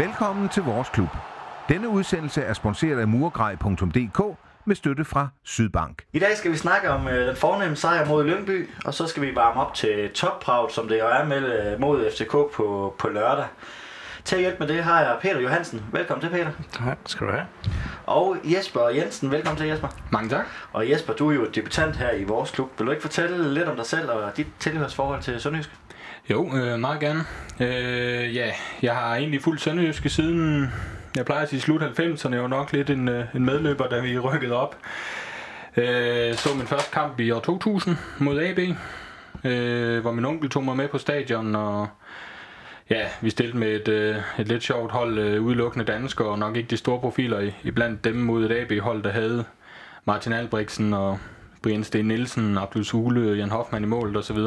Velkommen til vores klub. Denne udsendelse er sponsoreret af murgrej.dk med støtte fra Sydbank. I dag skal vi snakke om øh, den fornemme sejr mod Lyngby, og så skal vi varme op til toppraut, som det jo er med, øh, mod FCK på, på lørdag. Til at hjælpe med det har jeg Peter Johansen. Velkommen til, Peter. Tak skal du have. Og Jesper Jensen. Velkommen til, Jesper. Mange tak. Og Jesper, du er jo debutant her i vores klub. Vil du ikke fortælle lidt om dig selv og dit tilhørsforhold til Sønderjysk? Jo, øh, meget gerne. Øh, ja, jeg har egentlig fuldt Sønderjyske siden, jeg plejer at sige slut 90'erne. Jeg var nok lidt en, øh, en medløber, da vi rykkede op. Øh, så min første kamp i år 2000 mod AB, øh, hvor min onkel tog mig med på stadion, og ja, vi stillede med et, øh, et lidt sjovt hold, øh, udelukkende danskere, og nok ikke de store profiler i, i blandt dem mod et AB-hold, der havde Martin Albrechtsen og Brian Sten Nielsen, Abdul Sule, Jan Hoffmann i målet osv.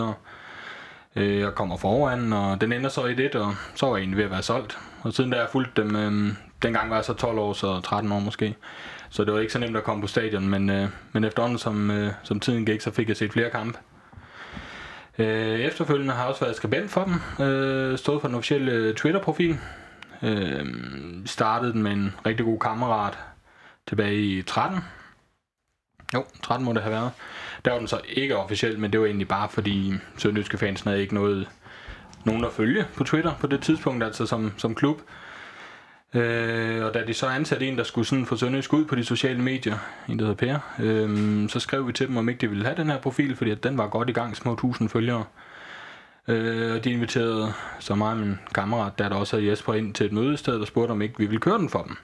Øh, og kommer foran, og den ender så i det, og så var jeg egentlig ved at være solgt. Og siden da jeg fulgt dem, øh, dengang var jeg så 12 år, så 13 år måske. Så det var ikke så nemt at komme på stadion, men, øh, men efterhånden som, øh, som tiden gik, så fik jeg set flere kampe. Øh, efterfølgende har jeg også været skribent for dem, øh, stået for den officielle øh, Twitter-profil. Øh, startede den med en rigtig god kammerat tilbage i 13. Jo, 13 må det have været. Der var den så ikke officielt, men det var egentlig bare fordi Sønderjyske fans havde ikke noget, nogen at følge på Twitter på det tidspunkt, altså som, som klub. Øh, og da de så ansatte en, der skulle sådan få Sønderjysk ud på de sociale medier, en der hedder Per, øh, så skrev vi til dem, om ikke de ville have den her profil, fordi at den var godt i gang, små tusind følgere. Øh, og de inviterede så mig og min kammerat, der der også havde Jesper, ind til et mødested og spurgte, om ikke vi ville køre den for dem.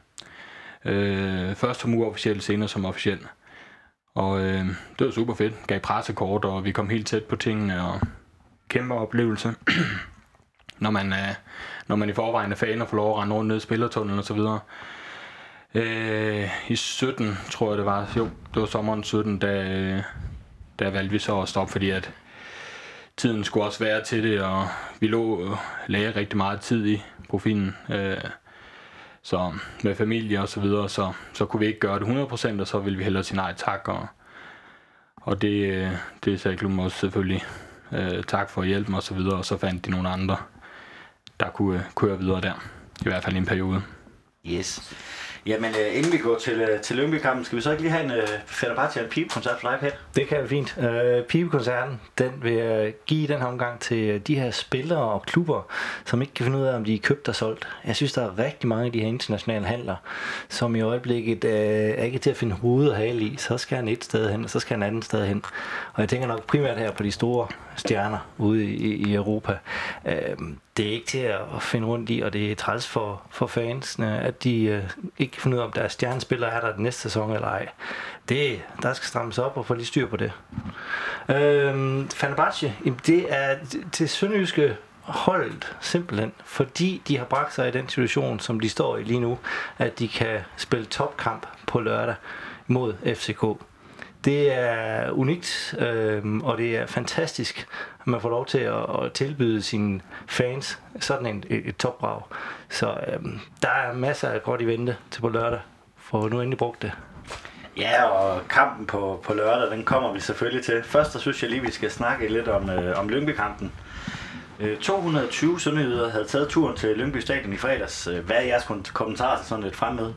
Øh, først som uofficiel, senere som officiel. Og øh, det var super fedt. Gav pressekort, og vi kom helt tæt på tingene, og kæmpe oplevelse. når, man er, når man i forvejen er fan og får lov at rende rundt ned i spillertunnelen og så videre. Øh, I 17, tror jeg det var, jo, det var sommeren 17, da, da valgte vi så at stoppe, fordi at tiden skulle også være til det, og vi lå og lagde rigtig meget tid i profilen. Øh, så med familie og så videre, så, så kunne vi ikke gøre det 100%, og så ville vi hellere sige nej tak. Og, og det, det sagde klubben også selvfølgelig øh, tak for hjælpen og så videre, og så fandt de nogle andre, der kunne øh, køre videre der. I hvert fald i en periode. Yes. Jamen, øh, inden vi går til, øh, til Lyngby-kampen, skal vi så ikke lige have en øh, Fenerbahce og en pibekoncert for dig, Pet? Det kan være fint. Øh, pibekoncerten, den vil jeg give den her omgang til øh, de her spillere og klubber, som ikke kan finde ud af, om de er købt og solgt. Jeg synes, der er rigtig mange af de her internationale handler, som i øjeblikket øh, er ikke til at finde hovedet og hale i. Så skal han et sted hen, og så skal han andet sted hen. Og jeg tænker nok primært her på de store stjerner ude i, i Europa. Øh, det er ikke til at finde rundt i, og det er træls for, for fansene, at de øh, ikke kan finde ud af, om deres stjernespiller er der den næste sæson eller ej. Det, der skal strammes op og få lige styr på det. Øh, Fenerbahce, det er til sønderjyske holdet simpelthen, fordi de har bragt sig i den situation, som de står i lige nu, at de kan spille topkamp på lørdag mod FCK. Det er unikt, øh, og det er fantastisk, at man får lov til at, at tilbyde sine fans sådan en, et, et topbrag. Så øh, der er masser af godt i vente til på lørdag, for nu endelig brugt det. Ja, og kampen på, på lørdag, den kommer vi selvfølgelig til. Først så synes jeg lige, vi skal snakke lidt om, øh, om Lyngby-kampen. Øh, 220 sønderjyder havde taget turen til Lyngby Stadion i fredags. Øh, Hvad er jeres kommentarer til sådan lidt fremmøde?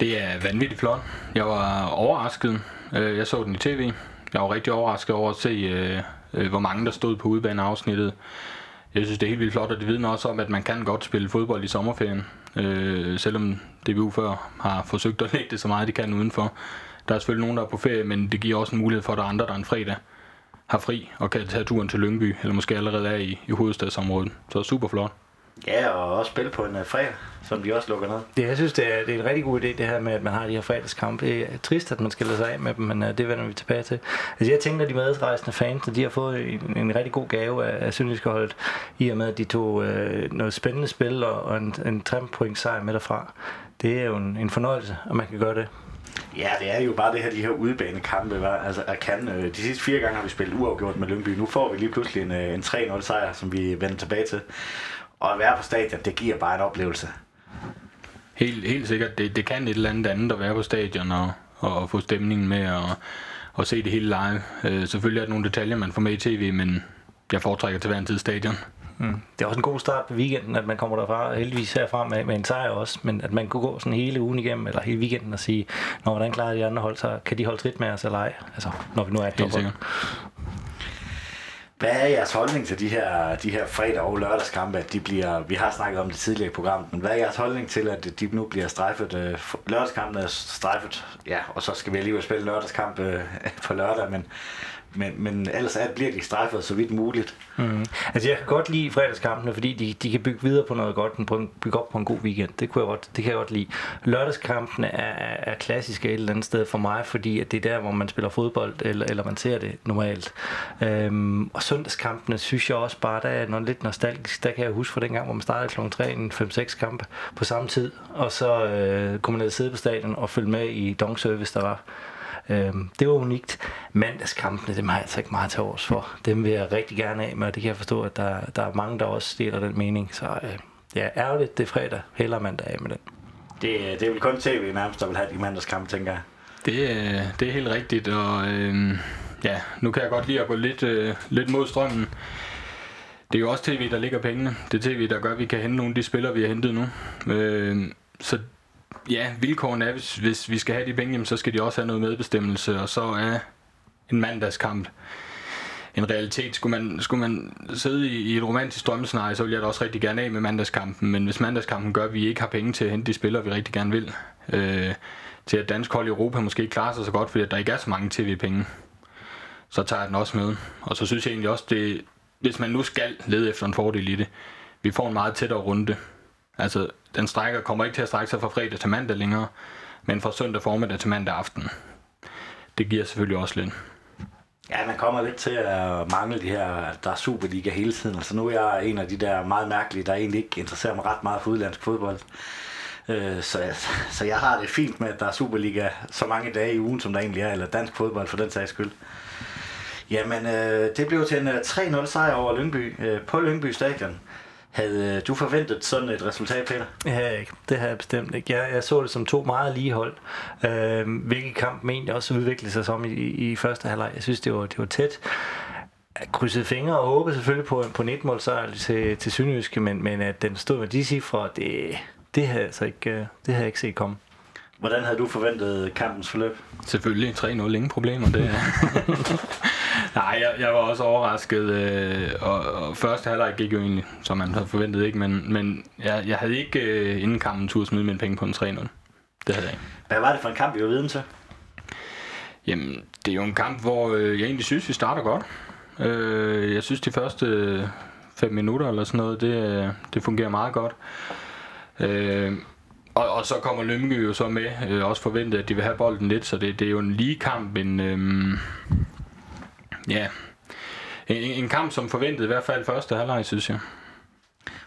Det er vanvittigt flot. Jeg var overrasket. Øh, Jeg så den i tv. Jeg var rigtig overrasket over at se, øh, øh, hvor mange der stod på udebaneafsnittet. Jeg synes, det er helt vildt flot, og det vidner også om, at man kan godt spille fodbold i sommerferien. Øh, selvom DBU før har forsøgt at lægge det så meget, de kan udenfor. Der er selvfølgelig nogen, der er på ferie, men det giver også en mulighed for, at der er andre, der en fredag har fri og kan tage turen til Lyngby, eller måske allerede er i, i hovedstadsområdet. Så super flot. Ja, og også spille på en uh, fredag, som de også lukker ned. Det, jeg synes, det er, det er en rigtig god idé, det her med, at man har de her fredagskampe. Det er trist, at man skal lade sig af med dem, men uh, det vender vi tilbage til. Altså, jeg tænker, at de medrejsende fans, de har fået en, en rigtig god gave af, af Sønderjyske holdet, i og med, at de tog uh, noget spændende spil og, og en, en 3 point sejr med derfra. Det er jo en, en fornøjelse, at man kan gøre det. Ja, det er jo bare det her, de her udebanekampe. Var. Altså, at kan, øh, de sidste fire gange har vi spillet uafgjort med Lyngby. Nu får vi lige pludselig en, øh, en 3-0 sejr, som vi vender tilbage til. Og at være på stadion, det giver bare en oplevelse. Helt, helt sikkert. Det, det kan et eller andet andet at være på stadion og, og få stemningen med og, og se det hele live. Øh, selvfølgelig er der nogle detaljer, man får med i tv, men jeg foretrækker til hver en tid stadion. Mm. Det er også en god start på weekenden, at man kommer derfra, heldigvis herfra med, med en sejr også, men at man kunne gå sådan hele ugen igennem, eller hele weekenden og sige, når hvordan klarer de andre hold, så kan de holde trit med os eller ej, altså når vi nu er et Helt sikkert. Hvad er jeres holdning til de her, de her fredag- og lørdagskampe, at de bliver, vi har snakket om det tidligere i programmet, men hvad er jeres holdning til, at de nu bliver strejfet, øh, lørdagskampen er strejfet, ja, og så skal vi alligevel spille lørdagskamp øh, på lørdag, men, men, men ellers er, bliver de straffet så vidt muligt. Mm. Altså jeg kan godt lide fredagskampene, fordi de, de kan bygge videre på noget godt, på en, bygge op på en god weekend. Det, kunne jeg godt, det kan jeg godt lide. Lørdagskampene er, er klassiske et eller andet sted for mig, fordi at det er der, hvor man spiller fodbold, eller, eller man ser det normalt. Øhm, og søndagskampene synes jeg også bare, der er noget lidt nostalgisk. Der kan jeg huske fra dengang, hvor man startede kl. 3, en 5-6 kamp på samme tid, og så øh, kunne man sidde på stadion og følge med i dongservice, der var. Øhm, det var unikt. Mandagskampene, dem har jeg altså ikke meget til års for. Dem vil jeg rigtig gerne af med, og det kan jeg forstå, at der, der er mange, der også deler den mening. Så øh, ja, ærgerligt, det er fredag. Heller mandag af med den. Det, det er vel kun tv nærmest, der vil have de mandagskampe, tænker jeg. Det, er- det er helt rigtigt, og øh, ja, nu kan jeg godt lide at gå lidt, øh, lidt mod strømmen. Det er jo også tv, der ligger pengene. Det er tv, der gør, at vi kan hente nogle af de spillere, vi har hentet nu. Øh, så ja, vilkårene er, hvis, hvis vi skal have de penge, jamen, så skal de også have noget medbestemmelse, og så er en mandagskamp en realitet. Skulle man, skulle man sidde i, i et romantisk drømmescenarie, så ville jeg da også rigtig gerne af med mandagskampen, men hvis mandagskampen gør, at vi ikke har penge til at hente de spillere, vi rigtig gerne vil, øh, til at dansk hold i Europa måske ikke klarer sig så godt, fordi at der ikke er så mange tv-penge, så tager jeg den også med. Og så synes jeg egentlig også, det, hvis man nu skal lede efter en fordel i det, vi får en meget tættere runde. Altså, den strækker kommer ikke til at strække sig fra fredag til mandag længere, men fra søndag formiddag til mandag aften. Det giver selvfølgelig også lidt. Ja, man kommer lidt til at mangle de her, der er Superliga hele tiden. Altså nu er jeg en af de der meget mærkelige, der egentlig ikke interesserer mig ret meget for udlandsk fodbold. Øh, Så, så jeg har det fint med, at der er Superliga så mange dage i ugen, som der egentlig er, eller dansk fodbold for den sags skyld. Jamen, øh, det blev til en øh, 3-0 sejr over Lyngby øh, på Lyngby Stadion. Havde øh, du forventet sådan et resultat, Peter? Det jeg ikke. Det har jeg bestemt ikke. Jeg, jeg så det som to meget lige hold. Øh, hvilket kamp egentlig også udviklede sig som i, i, første halvleg. Jeg synes, det var, det var tæt. Jeg krydsede fingre og håbede selvfølgelig på, på en etmål sejr til, til Sønderjyske, men, men at den stod med de cifre, det, det havde jeg altså ikke, øh, det havde jeg ikke set komme. Hvordan havde du forventet kampens forløb? Selvfølgelig 3-0, ingen problemer. Det Nej, jeg, jeg var også overrasket, øh, og, og første halvleg gik jo egentlig, som man havde forventet ikke, men, men jeg, jeg havde ikke øh, inden kampen tur smide mine penge på en 3-0. Det havde jeg ikke. Hvad var det for en kamp, vi var viden til? Jamen, det er jo en kamp, hvor øh, jeg egentlig synes, vi starter godt. Øh, jeg synes, de første 5 minutter eller sådan noget, det, øh, det fungerer meget godt. Øh, og, og så kommer Lømke jo så med, øh, også forventet, at de vil have bolden lidt, så det, det er jo en lige kamp, en, øh, ja, en, en kamp som forventet, i hvert fald første halvleg, synes jeg.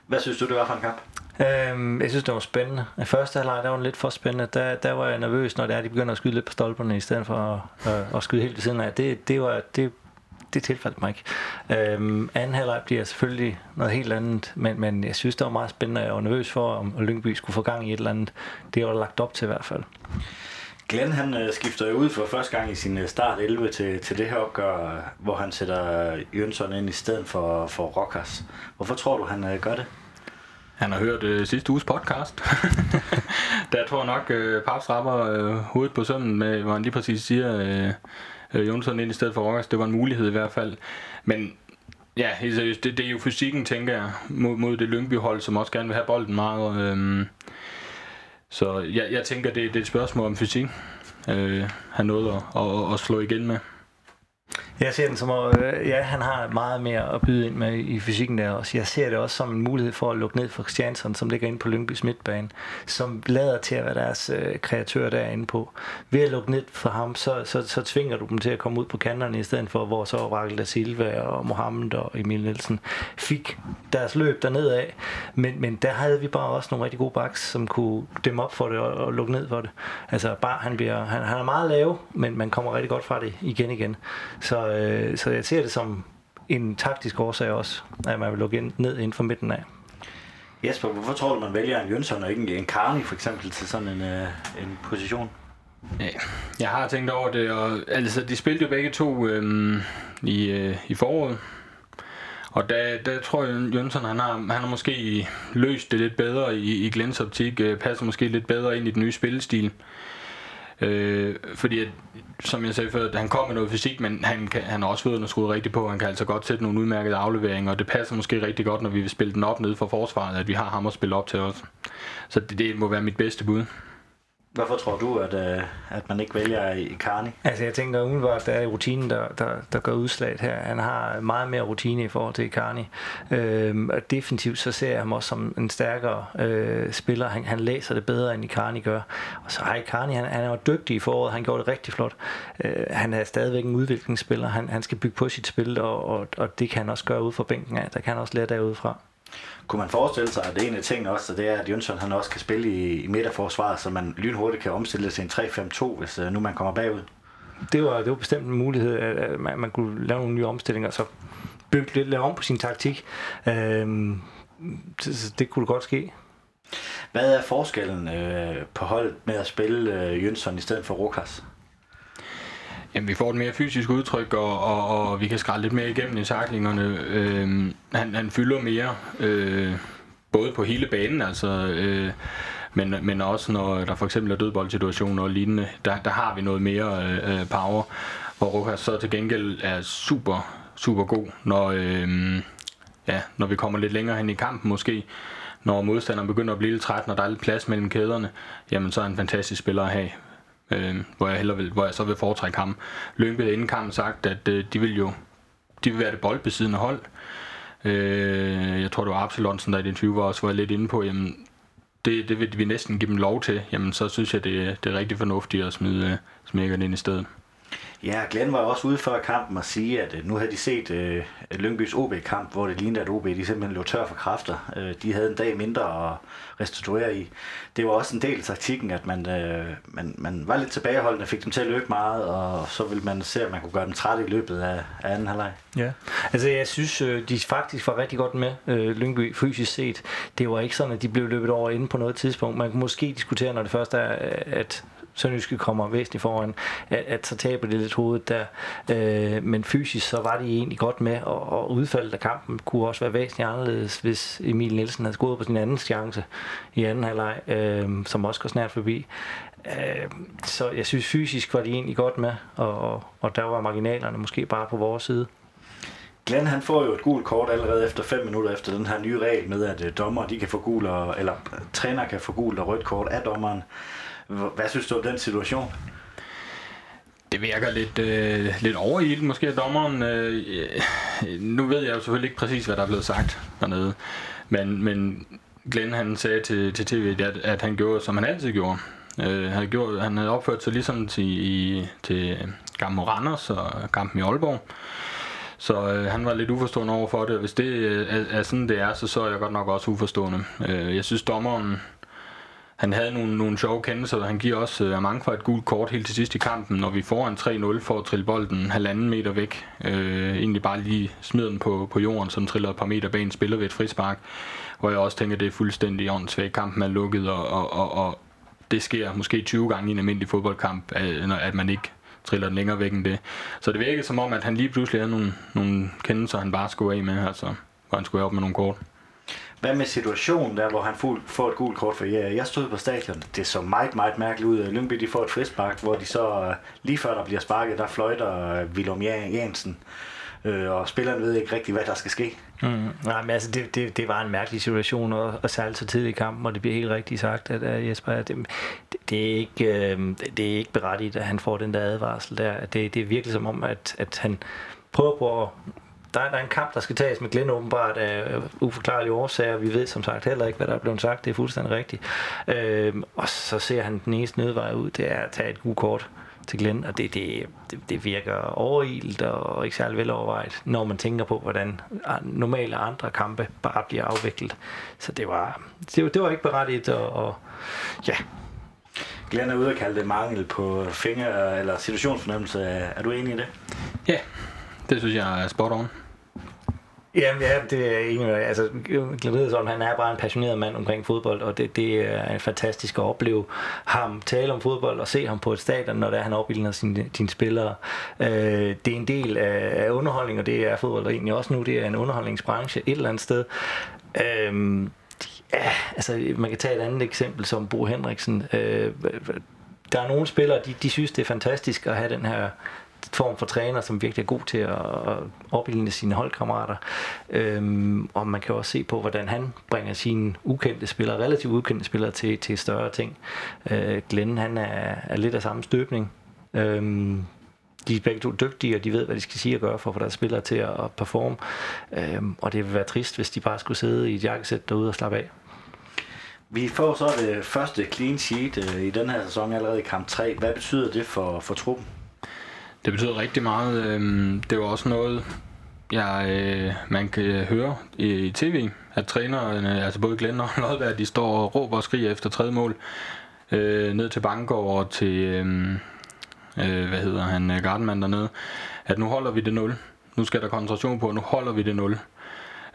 Hvad synes du, det var for en kamp? Øhm, jeg synes, det var spændende. I første halvleg, der var den lidt for spændende. Der, der var jeg nervøs, når det er, de begynder at skyde lidt på stolperne, i stedet for at, øh, at skyde helt ved siden af. Det, det var, det, det tilfaldt mig ikke. Øhm, anden halvleg bliver selvfølgelig noget helt andet, men, men jeg synes, det var meget spændende. Jeg var nervøs for, om Lyngby skulle få gang i et eller andet. Det var lagt op til i hvert fald. Glenn han øh, skifter jo ud for første gang i sin øh, start 11 til, til det her opgør, hvor han sætter Jønsson ind i stedet for, for Rockers. Hvorfor tror du, han øh, gør det? Han har hørt øh, sidste uges podcast. der tror nok, øh, Paps rapper øh, hovedet på sømmen, med, hvor han lige præcis siger, øh, øh, Jonsson ind i stedet for Rockers. Det var en mulighed i hvert fald. Men ja, helt seriøst, det, det er jo fysikken, tænker jeg, mod, mod det Lyngby-hold, som også gerne vil have bolden meget. Øh, så jeg, jeg tænker, det, det er et spørgsmål om fysik. Øh, han nåede at, at, at slå igen med. Jeg ser den som, at øh, ja, han har meget mere at byde ind med i fysikken der også. Jeg ser det også som en mulighed for at lukke ned for Christiansen, som ligger inde på Lyngbys midtbane, som lader til at være deres øh, kreatør derinde på. Ved at lukke ned for ham, så, så, så tvinger du dem til at komme ud på kanterne, i stedet for, hvor så Rakel da Silva og Mohammed og Emil Nielsen fik deres løb dernede af. Men, men der havde vi bare også nogle rigtig gode backs, som kunne dæmme op for det og, og lukke ned for det. Altså bare, han, bliver, han, han er meget lav, men man kommer rigtig godt fra det igen igen. Så, øh, så jeg ser det som en taktisk årsag også, at man vil lukke ind, ned inden for midten af. Jesper, hvorfor tror du, man vælger en Jønsson og ikke en- en Carney for eksempel til sådan en, øh, en position? Ja, jeg har tænkt over det, og altså, de spillede jo begge to øhm, i, øh, i foråret. Og der, der tror jeg, Jønsson han har, han har måske løst det lidt bedre i, i Glens optik, øh, passer måske lidt bedre ind i den nye spillestil. Øh, fordi, at, som jeg sagde før, at han kom med noget fysik, men han, kan, han har også fået skruet rigtigt på. Han kan altså godt sætte nogle udmærkede afleveringer, og det passer måske rigtig godt, når vi vil spille den op nede for forsvaret, at vi har ham at spille op til os. Så det, det må være mit bedste bud. Hvorfor tror du, at, øh, at man ikke vælger i Karni? Altså jeg tænker umiddelbart, det er rutinen, der, der, der gør udslaget her. Han har meget mere rutine i forhold til Karni. Øhm, og definitivt så ser jeg ham også som en stærkere øh, spiller. Han, han læser det bedre, end Icarni gør. Og så har Icarni, han, han er jo dygtig i foråret. Han gjorde det rigtig flot. Øh, han er stadigvæk en udviklingsspiller. Han, han skal bygge på sit spil, og, og, og det kan han også gøre ude fra bænken af. Der kan han også lære derudefra. Kunne man forestille sig, at det er en af tingene også, det er, at Jønsson han også kan spille i, i midterforsvaret, så man lynhurtigt kan omstille til en 3-5-2, hvis uh, nu man kommer bagud? Det var, det var bestemt en mulighed, at man, man kunne lave nogle nye omstillinger, så bygge lidt lave om på sin taktik. Øhm, så det kunne godt ske. Hvad er forskellen øh, på holdet med at spille øh, Jønsson i stedet for Rokas? Jamen, vi får et mere fysisk udtryk, og, og, og vi kan skrælle lidt mere igennem i taklingerne. Øh, han, han fylder mere, øh, både på hele banen, altså, øh, men, men også når der for eksempel er dødboldsituationer og lignende, der, der har vi noget mere øh, øh power, hvor Rokas så til gengæld er super, super god, når, øh, ja, når vi kommer lidt længere hen i kampen måske, når modstanderen begynder at blive lidt træt, når der er lidt plads mellem kæderne, jamen så er han en fantastisk spiller at have øh, hvor, jeg heller vil, hvor jeg så vil foretrække ham. Lyngby havde inden kampen sagt, at øh, de vil jo de vil være det boldbesiddende hold. Øh, jeg tror, det var Absalonsen, der i den 20 også var lidt inde på, jamen, det, det vil vi næsten give dem lov til, jamen så synes jeg, det, det er rigtig fornuftigt at smide øh, den ind i stedet. Ja, Glenn var også ude før kampen og sige, at øh, nu havde de set øh, Lyngbys OB-kamp, hvor det lignede, at OB de simpelthen lå tør for kræfter. Øh, de havde en dag mindre at restituere i. Det var også en del af taktikken, at man, øh, man, man var lidt tilbageholdende, fik dem til at løbe meget, og så ville man se, at man kunne gøre dem trætte i løbet af, af anden halvleg. Ja, altså jeg synes, øh, de faktisk var rigtig godt med, øh, Lyngby, fysisk set. Det var ikke sådan, at de blev løbet over inde på noget tidspunkt. Man kunne måske diskutere, når det først er, at Sønderjyske kommer væsentligt foran, at, at så taber det lidt hovedet der. Øh, men fysisk så var de egentlig godt med, og, og udfaldet af kampen kunne også være væsentligt anderledes, hvis Emil Nielsen havde scoret på sin anden chance i anden halvleg, øh, som også går snart forbi. Øh, så jeg synes fysisk var de egentlig godt med, og, og, og der var marginalerne måske bare på vores side. Glenn han får jo et gult kort allerede efter 5 minutter efter den her nye regel med, at øh, dommer de kan få gul, og, eller øh, træner kan få gult og rødt kort af dommeren. Hvad synes du om den situation? Det virker lidt, øh, lidt overilt måske af dommeren. Øh, nu ved jeg jo selvfølgelig ikke præcis, hvad der er blevet sagt dernede. Men, men Glenn han sagde til, til tv, at, at han gjorde, som han altid gjorde. Øh, han, gjorde, gjort, han havde opført sig ligesom til, i, til Gamle Randers og kampen i Aalborg. Så øh, han var lidt uforstående over for det. Hvis det øh, er, er sådan, det er, så så er jeg godt nok også uforstående. Øh, jeg synes, dommeren han havde nogle, nogle sjove kendelser, og han giver også øh, mange for et gult kort helt til sidst i kampen, når vi får en 3-0 for at trille bolden halvanden meter væk. Øh, egentlig bare lige smider den på, på jorden, som triller et par meter bag en spiller ved et frispark. Hvor jeg også tænker, at det er fuldstændig åndssvagt. Kampen er lukket, og, og, og, og det sker måske 20 gange i en almindelig fodboldkamp, at man ikke triller den længere væk end det. Så det virkede som om, at han lige pludselig havde nogle, nogle kendelser, han bare skulle af med, altså, hvor han skulle op med nogle kort. Hvad med situationen der, hvor han får et gult kort? For ja, jeg stod på stadion. Det så meget, meget mærkeligt ud. Lyngby de får et frispark, hvor de så øh, lige før der bliver sparket, der fløjter øh, Willem Jensen Øh, og spilleren ved ikke rigtig, hvad der skal ske. Mm. Nej, men altså, det, det, det var en mærkelig situation, og, og særligt så tidligt i kampen, og det bliver helt rigtigt sagt, at, at Jesper, at det, det, er ikke, øh, det er ikke berettigt, at han får den der advarsel der. Det, det er virkelig som om, at, at han prøver på at der er, der er en kamp, der skal tages med Glenn åbenbart af uforklarlige årsager. Vi ved som sagt heller ikke, hvad der er blevet sagt. Det er fuldstændig rigtigt. Øh, og så ser han den eneste nødvej ud, det er at tage et god kort til Glenn, og det, det, det, det virker overilt og ikke særlig velovervejet, når man tænker på, hvordan normale andre kampe bare bliver afviklet. Så det var, det, det var ikke berettigt, og, og ja, Glenn er ude og kalde det mangel på finger- eller situationsfornemmelse. Er du enig i det? Ja, det synes jeg er spot on. Jamen, ja, det er egentlig. Altså, Glenn han er bare en passioneret mand omkring fodbold, og det, det er fantastisk at opleve ham tale om fodbold og se ham på et stadion, når det er, han opildner sine, sine spillere. Øh, det er en del af, af underholdning, og det er fodbold egentlig også nu. Det er en underholdningsbranche et eller andet sted. Øh, ja, altså, man kan tage et andet eksempel som Bo Henriksen. Øh, der er nogle spillere, de, de synes, det er fantastisk at have den her form for træner, som virkelig er god til at opildne sine holdkammerater. Øhm, og man kan også se på, hvordan han bringer sine ukendte spillere, relativt ukendte spillere til, til større ting. Øh, Glenn, han er, er lidt af samme støbning. Øhm, de er begge to dygtige, og de ved, hvad de skal sige og gøre for at få deres spillere til at performe. Øhm, og det vil være trist, hvis de bare skulle sidde i et jakkesæt derude og slappe af. Vi får så det første clean sheet øh, i den her sæson allerede i kamp 3. Hvad betyder det for, for truppen? Det betyder rigtig meget. Øhm, det var også noget, jeg, øh, man kan høre i tv, at trænerne, altså både Glenn og Lodberg, de står og råber og skriger efter tredje mål. Øh, ned til Bangor og til, øhm, øh, hvad hedder han, øh, Gardenman dernede, at nu holder vi det 0. Nu skal der koncentration på, nu holder vi det 0.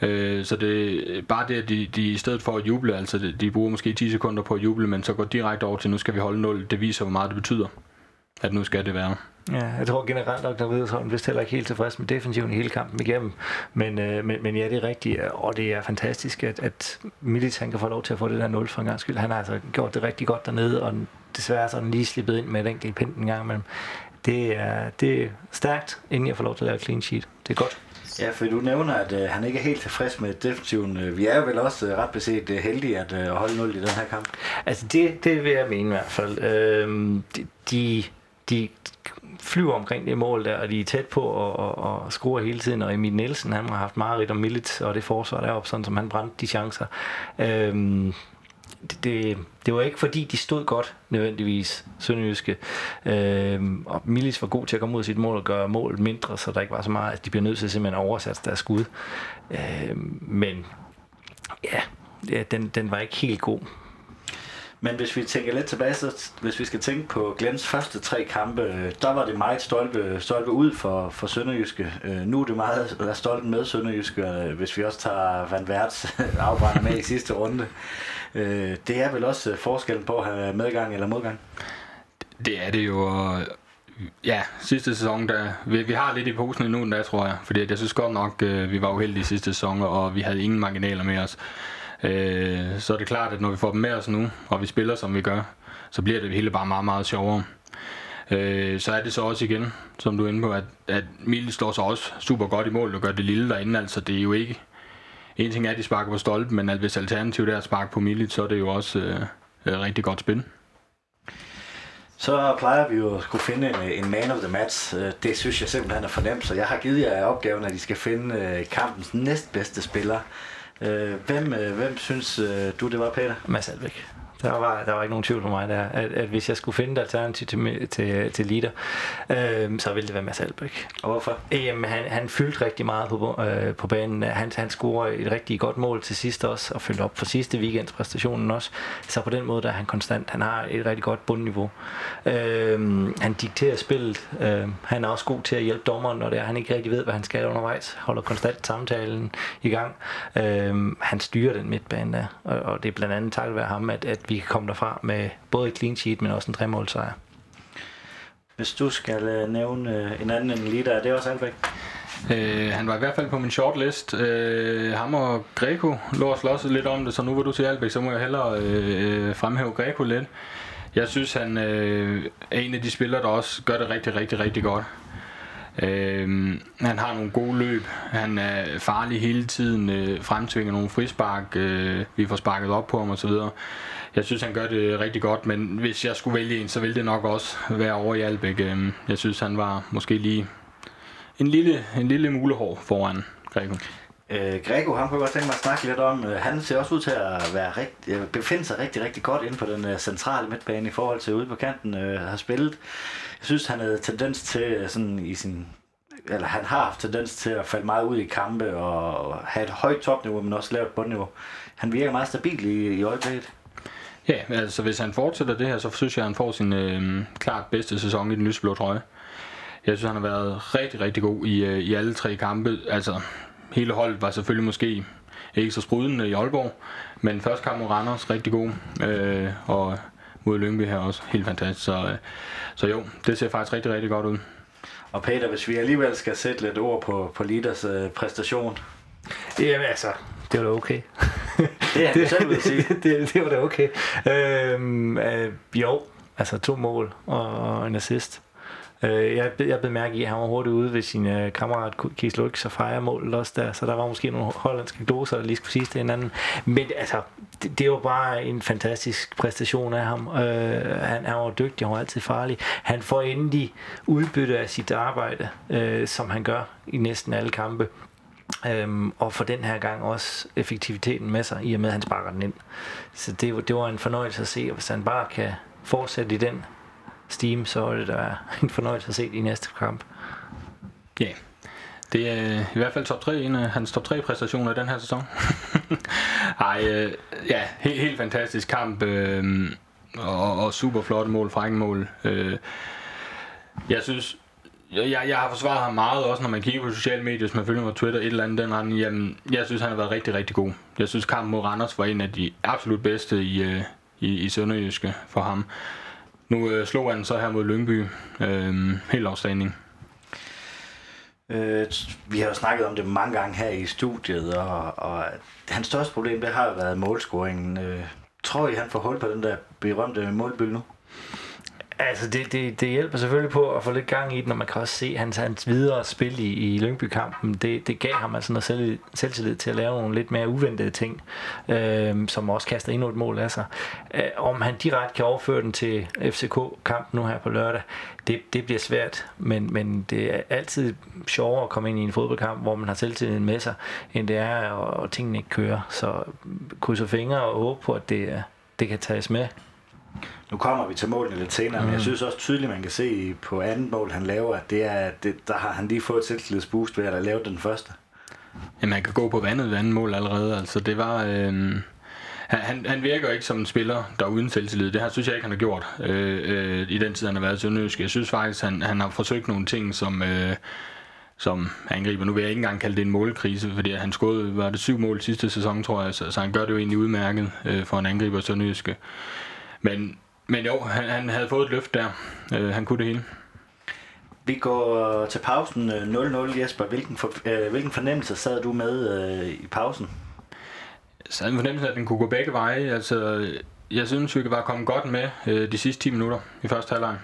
Øh, så det bare det, at de, de i stedet for at juble, altså de bruger måske 10 sekunder på at juble, men så går direkte over til, nu skal vi holde 0, det viser, hvor meget det betyder, at nu skal det være. Ja, jeg tror generelt nok, der Vidersholm vist heller ikke helt tilfreds med defensiven i hele kampen igennem. Men, øh, men, men ja, det er rigtigt, og det er fantastisk, at, at Milic han kan få lov til at få det der 0 for en gang skyld. Han har altså gjort det rigtig godt dernede, og desværre så er den lige slippet ind med et enkelt pind en gang, men det er, det er stærkt, inden jeg får lov til at lave clean sheet. Det er godt. Ja, for du nævner, at øh, han ikke er helt tilfreds med defensiven. Vi er jo vel også øh, ret beset øh, heldige at øh, holde 0 i den her kamp. Altså det, det vil jeg mene i hvert fald. Øh, de, de, de flyver omkring det mål der, og de er tæt på og, og, og score hele tiden, og Emil Nielsen, han har haft meget om Milits og det forsvar deroppe, sådan som han brændte de chancer. Øhm, det, det, det var ikke fordi, de stod godt nødvendigvis, Sønderjyske. Øhm, og Milis var god til at komme ud af sit mål og gøre målet mindre, så der ikke var så meget, at de bliver nødt til simpelthen at oversætte deres skud. Øhm, men ja, ja den, den var ikke helt god. Men hvis vi tænker lidt tilbage, så hvis vi skal tænke på Glens første tre kampe, der var det meget stolpe, stolpe ud for, for Sønderjyske. Øh, nu er det meget er stolt med Sønderjyske, øh, hvis vi også tager Van Værts afbrænder med i sidste runde. Øh, det er vel også forskellen på at have medgang eller modgang? Det er det jo, ja, sidste sæson, der, vi, vi har lidt i posen endnu, der tror jeg, fordi jeg synes godt nok, vi var uheldige sidste sæson, og vi havde ingen marginaler med os øh, så er det klart, at når vi får dem med os nu, og vi spiller som vi gør, så bliver det hele bare meget, meget sjovere. Øh, så er det så også igen, som du er inde på, at, at Mille står så også super godt i mål og gør det lille derinde. Altså det er jo ikke... En ting er, at de sparker på stolpen, men at hvis alternativet er at sparke på Mille, så er det jo også øh, øh, rigtig godt spil. Så plejer vi jo at skulle finde en, en man of the match. Øh, det synes jeg simpelthen er fornemt, så jeg har givet jer opgaven, at I skal finde øh, kampens næstbedste spiller. Øh, hvem, øh, hvem synes øh, du, det var, Peter? Mads Alvæk. Der var, der var ikke nogen tvivl for mig der, at, at hvis jeg skulle finde et alternativ til, til, til Lider, øh, så ville det være Mads Albeck. Og hvorfor? Jamen, han, han fyldte rigtig meget på, øh, på banen. Han, han scorede et rigtig godt mål til sidst også, og fyldte op på sidste weekends præstationen også. Så på den måde der er han konstant. Han har et rigtig godt bundniveau. Øh, han dikterer spillet. Øh, han er også god til at hjælpe dommeren, når det er, han ikke rigtig ved, hvad han skal undervejs. Holder konstant samtalen i gang. Øh, han styrer den midtbane der, og, og det er blandt andet takket være ham, at, at vi kan komme derfra med både et clean sheet, men også en tremålsejr. Hvis du skal øh, nævne øh, en anden end Lida, er det også Albæk? Øh, han var i hvert fald på min shortlist. Øh, ham og Greco lå og slås lidt om det, så nu var du til Albæk, så må jeg hellere øh, øh, fremhæve Greco lidt. Jeg synes, han øh, er en af de spillere, der også gør det rigtig, rigtig, rigtig godt. Øh, han har nogle gode løb. Han er farlig hele tiden. Øh, fremtvinger nogle frispark. Øh, vi får sparket op på ham osv. Jeg synes, han gør det rigtig godt, men hvis jeg skulle vælge en, så ville det nok også være over i Albæk. Øhm, jeg synes, han var måske lige en lille, en lille mulehår foran Grego. Øh, Grego, han kunne godt tænke mig at snakke lidt om. Øh, han ser også ud til at være rigt, øh, befinde sig rigtig, rigtig godt inde på den øh, centrale midtbane i forhold til ude på kanten øh, har spillet. Jeg synes, han havde tendens til sådan i sin eller han har haft tendens til at falde meget ud i kampe og have et højt topniveau, men også lavt bundniveau. Han virker meget stabil i, i øjeblikket. Ja, altså hvis han fortsætter det her, så synes jeg, at han får sin øh, klart bedste sæson i den lysblå trøje. Jeg synes, han har været rigtig, rigtig god i, øh, i alle tre kampe. Altså, hele holdet var selvfølgelig måske ikke så sprudende i Aalborg, men første kamp mod Randers, rigtig god, øh, og mod Lyngby her også, helt fantastisk. Så, øh, så jo, det ser faktisk rigtig, rigtig godt ud. Og Peter, hvis vi alligevel skal sætte lidt ord på, på Lidas øh, præstation. Jamen altså, det var da okay. Det er det, selv vil sige. det, det, det var da okay. Øhm, øh, jo, altså to mål og en assist. Øh, jeg, jeg blev mærke i, at han var hurtigt ude ved sin øh, kammerat Kies Lux og fejre målet også der, så der var måske nogle hollandske gloser, der lige skulle sige til hinanden. Men altså, det, det var bare en fantastisk præstation af ham. Øh, han, han var dygtig, han var altid farlig. Han får endelig udbytte af sit arbejde, øh, som han gør i næsten alle kampe. Øhm, og for den her gang også effektiviteten med sig, i og med at han sparker den ind. Så det, det var en fornøjelse at se, og hvis han bare kan fortsætte i den steam, så er det da en fornøjelse at se i næste kamp. Ja, yeah. det er øh, i hvert fald top 3, en af hans top 3 præstationer i den her sæson. Ej, øh, ja, helt, helt fantastisk kamp, øh, og, og super flot mål, frække mål. Øh, jeg synes, jeg, jeg har forsvaret ham meget, også når man kigger på sociale medier, hvis man følger mig på Twitter, et eller andet den rende, jamen, jeg synes, han har været rigtig, rigtig god. Jeg synes, kampen mod Randers var en af de absolut bedste i, øh, i, i Sønderjyske for ham. Nu øh, slog han så her mod Lyngby. Øh, helt afstanding. Øh, vi har jo snakket om det mange gange her i studiet, og, og hans største problem, det har jo været målscoringen. Øh, tror I, han får hul på den der berømte målbyld nu? Altså, det, det, det hjælper selvfølgelig på at få lidt gang i det, når man kan også se hans, hans videre spil i, i Lyngby-kampen. Det, det gav ham altså noget selv, selvtillid til at lave nogle lidt mere uventede ting, øh, som også kaster endnu et mål af sig. Øh, om han direkte kan overføre den til FCK-kampen nu her på lørdag, det, det bliver svært, men, men det er altid sjovere at komme ind i en fodboldkamp, hvor man har selvtilliden med sig, end det er, og, og tingene ikke kører. Så krydser fingre og håbe på, at det, det kan tages med nu kommer vi til målene lidt senere, mm. men jeg mm. synes også tydeligt, man kan se på andet mål, han laver, at det er, det, der har han lige fået et selvtillidsboost ved at lave den første. Ja, man kan gå på vandet ved andet mål allerede. Altså, det var... Øh, han, han virker ikke som en spiller, der er uden selvtillid. Det her synes jeg ikke, han har gjort øh, øh, i den tid, han har været til Jeg synes faktisk, han, han har forsøgt nogle ting, som... Øh, som angriber. Nu vil jeg ikke engang kalde det en målkrise, fordi han skåede, var det syv mål sidste sæson, tror jeg, så, så han gør det jo egentlig udmærket øh, for en angriber Sønderjyske. Men men jo, han, han havde fået et løft der. Øh, han kunne det hele. Vi går til pausen 0-0, Jesper. Hvilken, for, øh, hvilken fornemmelse sad du med øh, i pausen? Jeg sad en fornemmelse, at den kunne gå begge veje. Altså, jeg synes, vi var kommet godt med øh, de sidste 10 minutter i første halvleg.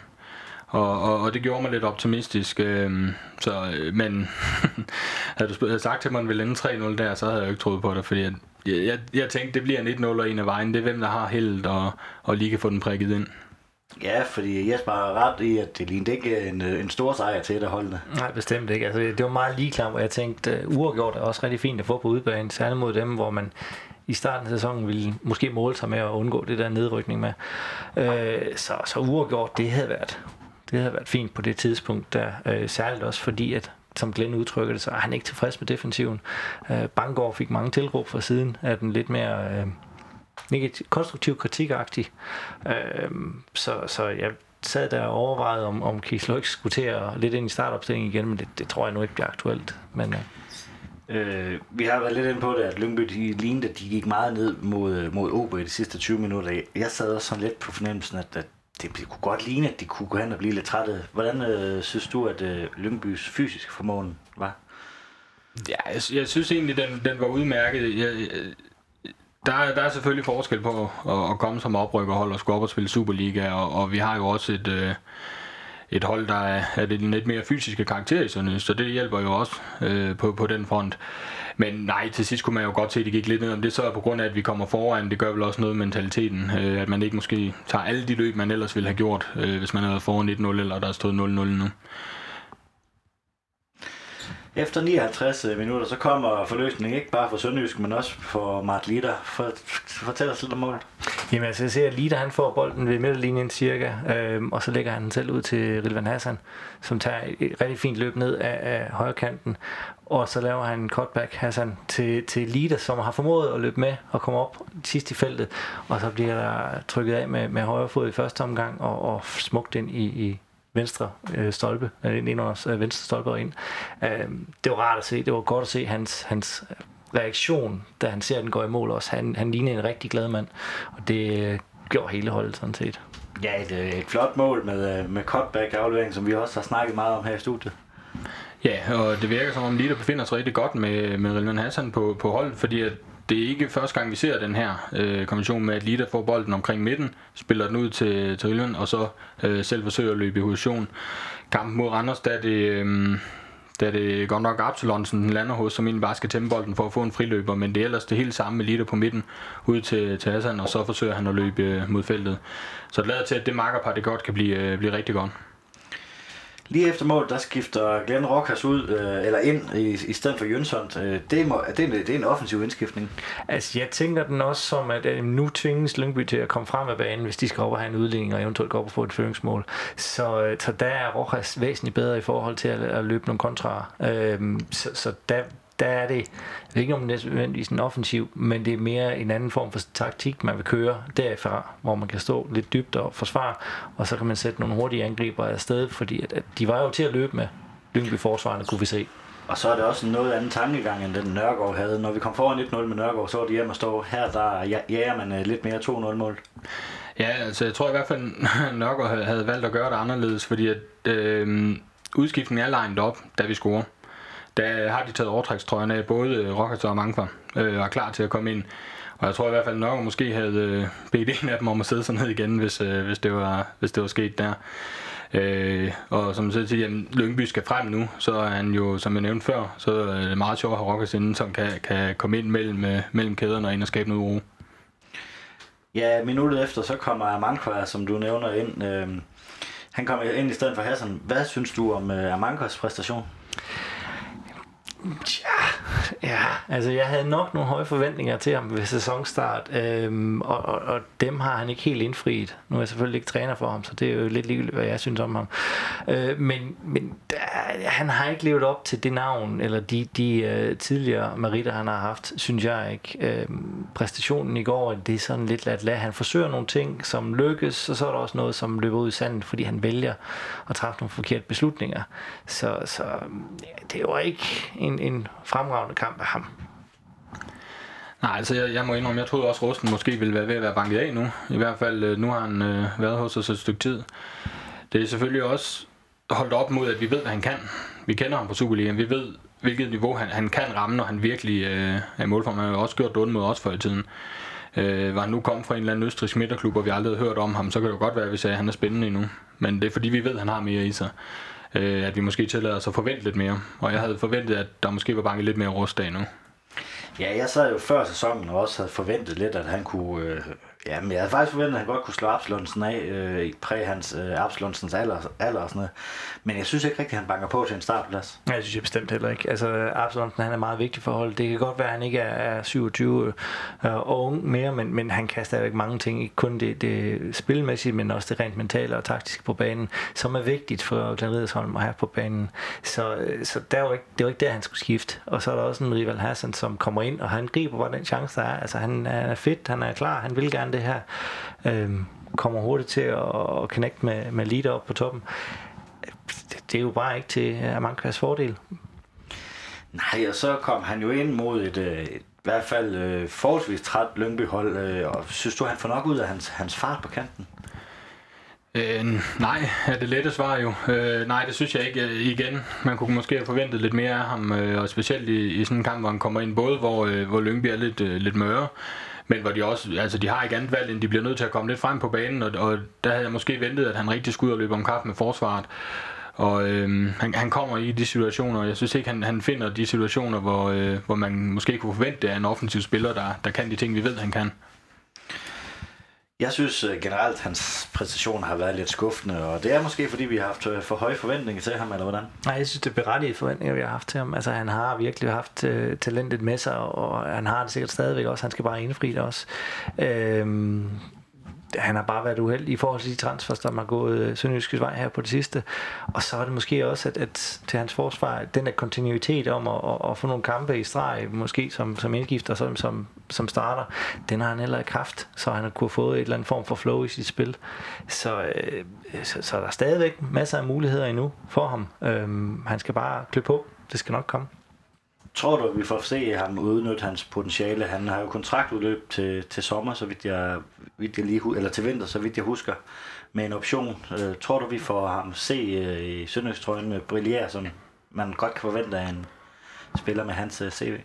Og, og, og det gjorde mig lidt optimistisk. Øh, så, øh, men havde du havde sagt til mig, at man ville ende 3-0 der, så havde jeg jo ikke troet på det, fordi jeg, jeg, jeg tænkte, det bliver en 1-0 og en af vejen. Det er hvem, der har heldet og, og lige kan få den prikket ind. Ja, fordi Jesper har ret i, at det lignede ikke en, en stor sejr til det holdene. Nej, bestemt ikke. Altså, det var meget lige klart, hvor jeg tænkte, uh, uafgjort er også rigtig fint at få på udbanen, særligt mod dem, hvor man i starten af sæsonen ville måske måle sig med at undgå det der nedrykning med. Uh, så, så uafgjort, det havde været det havde været fint på det tidspunkt der, uh, særligt også fordi, at som Glenn udtrykker det, så er han ikke tilfreds med defensiven. Øh, Bangor fik mange tilråb fra siden af den lidt mere øh, negativ, konstruktiv kritikagtig. Øh, så, så jeg sad der og overvejede, om, om Keith Lux skulle til at lidt ind i startopstillingen igen, men det, det tror jeg nu ikke bliver aktuelt. Men, øh, Øh, vi har været lidt inde på det, at Lyngby de lignede, at de gik meget ned mod, mod OB i de sidste 20 minutter. Jeg sad også sådan lidt på fornemmelsen, at, at det, det kunne godt ligne, at de kunne gå hen og blive lidt trætte. Hvordan øh, synes du, at øh, Lyngbys fysiske formåen var? Ja, jeg, jeg synes egentlig, den, den var udmærket. Jeg, jeg, der, der er selvfølgelig forskel på at, at komme som oprykkerhold og skulle op og spille Superliga, og, og vi har jo også et, øh, et hold, der er, er det lidt mere fysiske karakter i sådan så det hjælper jo også øh, på, på den front. Men nej, til sidst kunne man jo godt se, at det gik lidt ned om det, så er på grund af, at vi kommer foran. Det gør vel også noget med mentaliteten, øh, at man ikke måske tager alle de løb, man ellers ville have gjort, øh, hvis man havde været foran 1-0, eller der er stået 0-0 nu. Efter 59 øh, minutter, så kommer forløsningen ikke bare for Sønderjysk, men også for Mart Lider. For, fortæl os lidt om målet. Jamen altså, jeg ser, at Lider han får bolden ved midterlinjen cirka, øh, og så lægger han den selv ud til Rilvan Hassan, som tager et rigtig fint løb ned af, af højre kanten, og så laver han en cutback Hassan til, til Lider, som har formået at løbe med og komme op sidst i feltet, og så bliver der trykket af med, med højre fod i første omgang, og, og smukt ind i, i, venstre øh, stolpe, øh, ind under øh, venstre stolpe og ind. Øh, det var rart at se, det var godt at se hans, hans reaktion, da han ser, at den går i mål også. Han, han ligner en rigtig glad mand, og det øh, gjorde hele holdet sådan set. Ja, et, øh, et flot mål med, øh, med cutback-aflevering, som vi også har snakket meget om her i studiet. Ja, og det virker som om Lita befinder sig rigtig godt med, med Rilman Hassan på, på hold, fordi at det er ikke første gang, vi ser den her øh, kombination med, at Lita får bolden omkring midten, spiller den ud til, til Rilman, og så øh, selv forsøger at løbe i position. Kampen mod Randers, der er det... Øh, da er det godt nok Absalon, som den lander hos, som egentlig bare skal tæmme bolden for at få en friløber, men det er ellers det hele samme med Lita på midten, ud til, til Hassan, og så forsøger han at løbe øh, mod feltet. Så det lader til, at det markerpar, det godt kan blive, øh, blive rigtig godt. Lige efter mål, der skifter Glenn Rockers ud, øh, eller ind i, i stedet for Jønsson. Øh, det, må, det, er en, det er en offensiv indskiftning. Altså, jeg tænker den også som, at øh, nu tvinges Lyngby til at komme frem af banen, hvis de skal op og have en udligning, og eventuelt gå op og få et føringsmål. Så, øh, så der er Rojas væsentligt bedre i forhold til at, at løbe nogle kontra. Øh, så, så der, der er det, det er ikke om nødvendigvis en offensiv, men det er mere en anden form for taktik, man vil køre derfra, hvor man kan stå lidt dybt og forsvare, og så kan man sætte nogle hurtige angriber afsted, fordi at, at de var jo til at løbe med Lyngby forsvarende, kunne vi se. Og så er det også en noget anden tankegang, end den Nørgaard havde. Når vi kom foran 1-0 med Nørgaard, så var det hjemme at stå. Her der jager man øh, lidt mere 2-0 mål. Ja, altså jeg tror i hvert fald, at Nørgaard havde valgt at gøre det anderledes, fordi at øh, udskiftningen er lined op, da vi scorer der har de taget overtrækstrøjerne af, både øh, Rockets Rockers og Mangfa, øh, og er klar til at komme ind. Og jeg tror i hvert fald, nok måske havde øh, bedt en af dem om at sidde sig ned igen, hvis, øh, hvis, det, var, hvis det var sket der. Øh, og som jeg siger, Lyngby skal frem nu, så er han jo, som jeg nævnte før, så er det meget sjovt at have Rockers inden, som kan, kan komme ind mellem, øh, mellem kæderne og ind og skabe noget uro. Ja, minuttet efter, så kommer Amankwa, som du nævner, ind. Øh, han kommer ind i stedet for Hassan. Hvad synes du om øh, Amankwas præstation? Ja, ja, altså jeg havde nok nogle høje forventninger til ham ved sæsonstart, øhm, og, og, og dem har han ikke helt indfriet. Nu er jeg selvfølgelig ikke træner for ham, så det er jo lidt ligegyldigt, hvad jeg synes om ham. Øh, men men der, han har ikke levet op til det navn, eller de, de uh, tidligere meritter, han har haft, synes jeg ikke. Øh, præstationen i går, det er sådan lidt lat lad. Han forsøger nogle ting, som lykkes, og så er der også noget, som løber ud i sandet, fordi han vælger at træffe nogle forkerte beslutninger. Så, så ja, det var ikke en, en fremragende kamp af ham. Nej, altså jeg, jeg må indrømme, jeg troede også, at Rusten måske ville være ved at være banket af nu. I hvert fald, øh, nu har han øh, været hos os et stykke tid. Det er selvfølgelig også holdt op mod, at vi ved, hvad han kan. Vi kender ham på Superligaen. Vi ved, hvilket niveau han, han kan ramme, når han virkelig øh, er i målform. Han har jo også gjort det mod os før i tiden. Øh, var han nu kommet fra en eller anden østrigs midterklub, og vi aldrig havde hørt om ham, så kan det jo godt være, at vi sagde, at han er spændende endnu. Men det er fordi, vi ved, at han har mere i sig øh, at vi måske tillader os at forvente lidt mere. Og jeg havde forventet, at der måske var banket lidt mere rust af nu. Ja, jeg sad jo før sæsonen og også havde forventet lidt, at han kunne øh, Ja, men jeg havde faktisk forventet, at han godt kunne slå Absalonsen af øh, i præ hans øh, Absalonsens alder, alder og sådan noget. Men jeg synes ikke rigtigt, at han banker på til en startplads. Ja, det synes jeg bestemt heller ikke. Altså, Absalonsen han er meget vigtig for holdet. Det kan godt være, at han ikke er 27 øh, og ung mere, men, men han kan stadigvæk mange ting. Ikke kun det, det spilmæssige, men også det rent mentale og taktiske på banen, som er vigtigt for Glenn Ridersholm at have på banen. Så, øh, så der var ikke, det var ikke der, han skulle skifte. Og så er der også en Rival Hassan, som kommer ind, og han griber bare den chance, der er. Altså, han er fedt, han er klar, han vil gerne gerne det her. Øhm, kommer hurtigt til at, at connecte med, med leader op på toppen. Det, det er jo bare ikke til Amankwas fordel. Nej, og så kom han jo ind mod et, øh, et i hvert fald øh, forholdsvis træt Lyngby-hold, øh, og synes du, han får nok ud af hans, hans fart på kanten? Øh, nej, er det lette svar jo. Øh, nej, det synes jeg ikke. Øh, igen, man kunne måske have forventet lidt mere af ham, øh, og specielt i, i sådan en kamp, hvor han kommer ind, både hvor, øh, hvor Lyngby er lidt, øh, lidt møre, men hvor de også, altså de har ikke andet valg, end de bliver nødt til at komme lidt frem på banen, og, og der havde jeg måske ventet, at han rigtig skulle ud og løbe om kaffe med forsvaret. Og øh, han, han kommer i de situationer, og jeg synes ikke, han, han finder de situationer, hvor, øh, hvor man måske kunne forvente at en offensiv spiller, der, der kan de ting, vi ved, han kan. Jeg synes øh, generelt, at hans præstation har været lidt skuffende, og det er måske, fordi vi har haft øh, for høje forventninger til ham, eller hvordan? Nej, jeg synes, det er berettigede forventninger, vi har haft til ham. Altså, han har virkelig haft uh, talentet med sig, og han har det sikkert stadigvæk også. Han skal bare indfri det også. Øhm, han har bare været uheldig i forhold til de transfers, der har gået øh, Sønderjyskes vej her på det sidste. Og så er det måske også, at, at til hans forsvar, den der kontinuitet om at, at, at få nogle kampe i streg, måske som, som indgifter, som, som, som starter, den har han heller ikke haft, så han har kunne få et eller andet form for flow i sit spil. Så, øh, så, så der er stadigvæk masser af muligheder endnu for ham. Øh, han skal bare klø på. Det skal nok komme. Tror du, at vi får se ham udnytte hans potentiale? Han har jo kontraktudløb til, til sommer, så vidt jeg, vidt jeg lige, eller til vinter, så vidt jeg husker, med en option. Øh, tror du, vi får ham se øh, i Sønderjystrøjen med brillere, som man godt kan forvente af en spiller med hans øh, CV?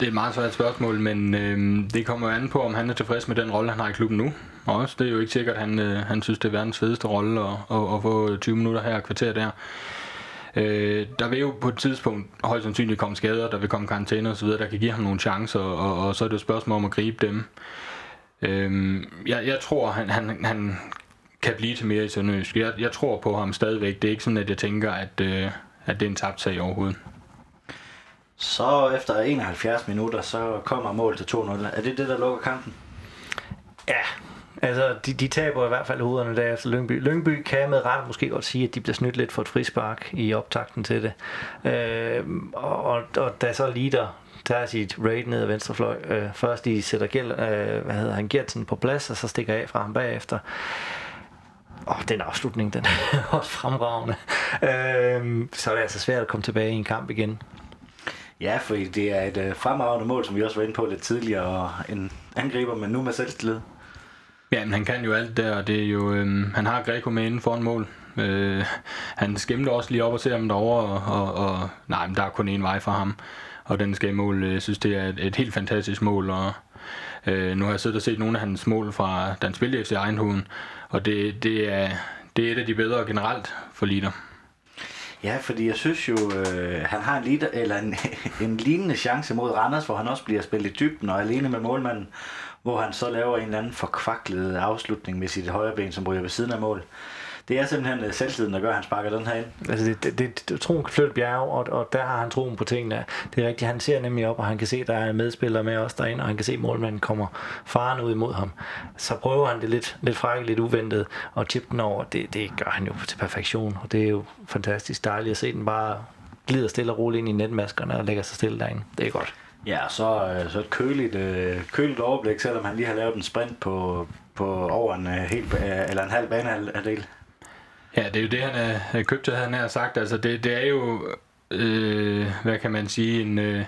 Det er et meget svært spørgsmål, men øh, det kommer jo an på, om han er tilfreds med den rolle, han har i klubben nu. Og også, det er jo ikke sikkert, at han, øh, han synes, det er verdens fedeste rolle at, at, at få 20 minutter her og kvarter der. Øh, der vil jo på et tidspunkt højst sandsynligt komme skader, der vil komme karantæne og så videre, der kan give ham nogle chancer, og, og så er det et spørgsmål om at gribe dem. Øh, jeg, jeg tror, han, han, han kan blive til mere i Sønderjysk. Jeg, jeg tror på ham stadigvæk. Det er ikke sådan, at jeg tænker, at, øh, at det er en tabt sag overhovedet. Så efter 71 minutter, så kommer mål til 2-0. Er det det, der lukker kampen? Ja, altså de, de taber i hvert fald hovederne der efter Lyngby. Lyngby kan med ret måske godt sige, at de bliver snydt lidt for et frispark i optakten til det. Øh, og, og da så Lider tager sit raid ned ad venstrefløj, øh, først de sætter Gjell, øh, hvad hedder han, Gertsen på plads, og så stikker af fra ham bagefter. Og den afslutning, den er også fremragende. Øh, så er det altså svært at komme tilbage i en kamp igen. Ja, for det er et øh, fremragende mål, som vi også var inde på lidt tidligere, og en angriber, men nu med selvtillid. Ja, men han kan jo alt der, og det er jo, øh, han har Greco med inden for en mål. Øh, han skimte også lige op og ser ham derovre, og, og, og nej, men der er kun én vej for ham. Og den skal i mål, øh, jeg synes, det er et, et helt fantastisk mål, og øh, nu har jeg siddet og set nogle af hans mål fra, da han FC Eindhoven, og det, det, er, det er et af de bedre generelt for Lider. Ja, fordi jeg synes jo, øh, han har en, liter, eller en, en lignende chance mod Randers, hvor han også bliver spillet i dybden og alene med målmanden, hvor han så laver en eller anden forkvaklet afslutning med sit højre ben, som ryger ved siden af mål. Det er simpelthen øh, selvtiden, der gør, at han sparker den her ind. Altså det, det, det, troen kan flytte bjerg, og, og der har han troen på tingene. Det er rigtigt, han ser nemlig op, og han kan se, at der er en medspiller med os derinde, og han kan se, at målmanden kommer faren ud imod ham. Så prøver han det lidt, lidt frække, lidt uventet, og chip den over. Det, det gør han jo til perfektion, og det er jo fantastisk dejligt at se den bare glider stille og roligt ind i netmaskerne og lægger sig stille derinde. Det er godt. Ja, så, øh, så et køligt, øh, køligt overblik, selvom han lige har lavet en sprint på, på over en, hel, eller en halv banehalvdel. Ja, det er jo det, han er købt til, han har sagt. Altså, det, det er jo, øh, hvad kan man sige, en... Øh,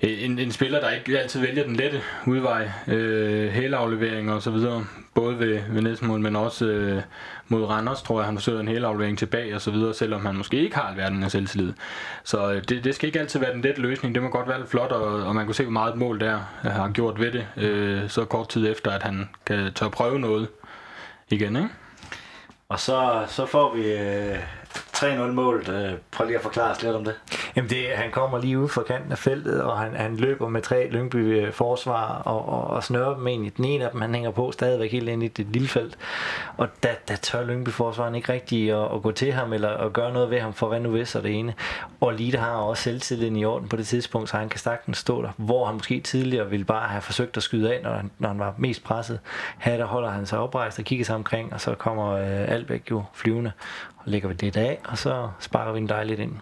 en, en spiller, der ikke altid vælger den lette udvej, øh, hælaflevering og så videre, både ved, ved næstmål, men også øh, mod Randers, tror jeg, han forsøger en hælaflevering tilbage og så videre, selvom han måske ikke har alverden af selvtillid. Så øh, det, det skal ikke altid være den lette løsning, det må godt være lidt flot, og, og man kunne se, hvor meget et mål der øh, har gjort ved det, øh, så kort tid efter, at han kan tør prøve noget igen, ikke? Og så, så får vi øh, 3-0 målet. Øh, prøv lige at forklare os lidt om det. Jamen det, han kommer lige ud fra kanten af feltet, og han, han løber med tre Lyngby øh, forsvar og, og, og snører dem egentlig. Den ene af dem, han hænger på stadigvæk helt ind i det lille felt. Og der, der tør Lyngby forsvaren ikke rigtig at, at, gå til ham eller at gøre noget ved ham, for hvad nu hvis så det ene. Og Lide har også selvtilliden i orden på det tidspunkt, så han kan sagtens stå der, hvor han måske tidligere ville bare have forsøgt at skyde af, når han, når han var mest presset. Her der holder han sig oprejst og kigger sig omkring, og så kommer øh, Albæk jo flyvende lægger vi det af, og så sparker vi den dejligt ind.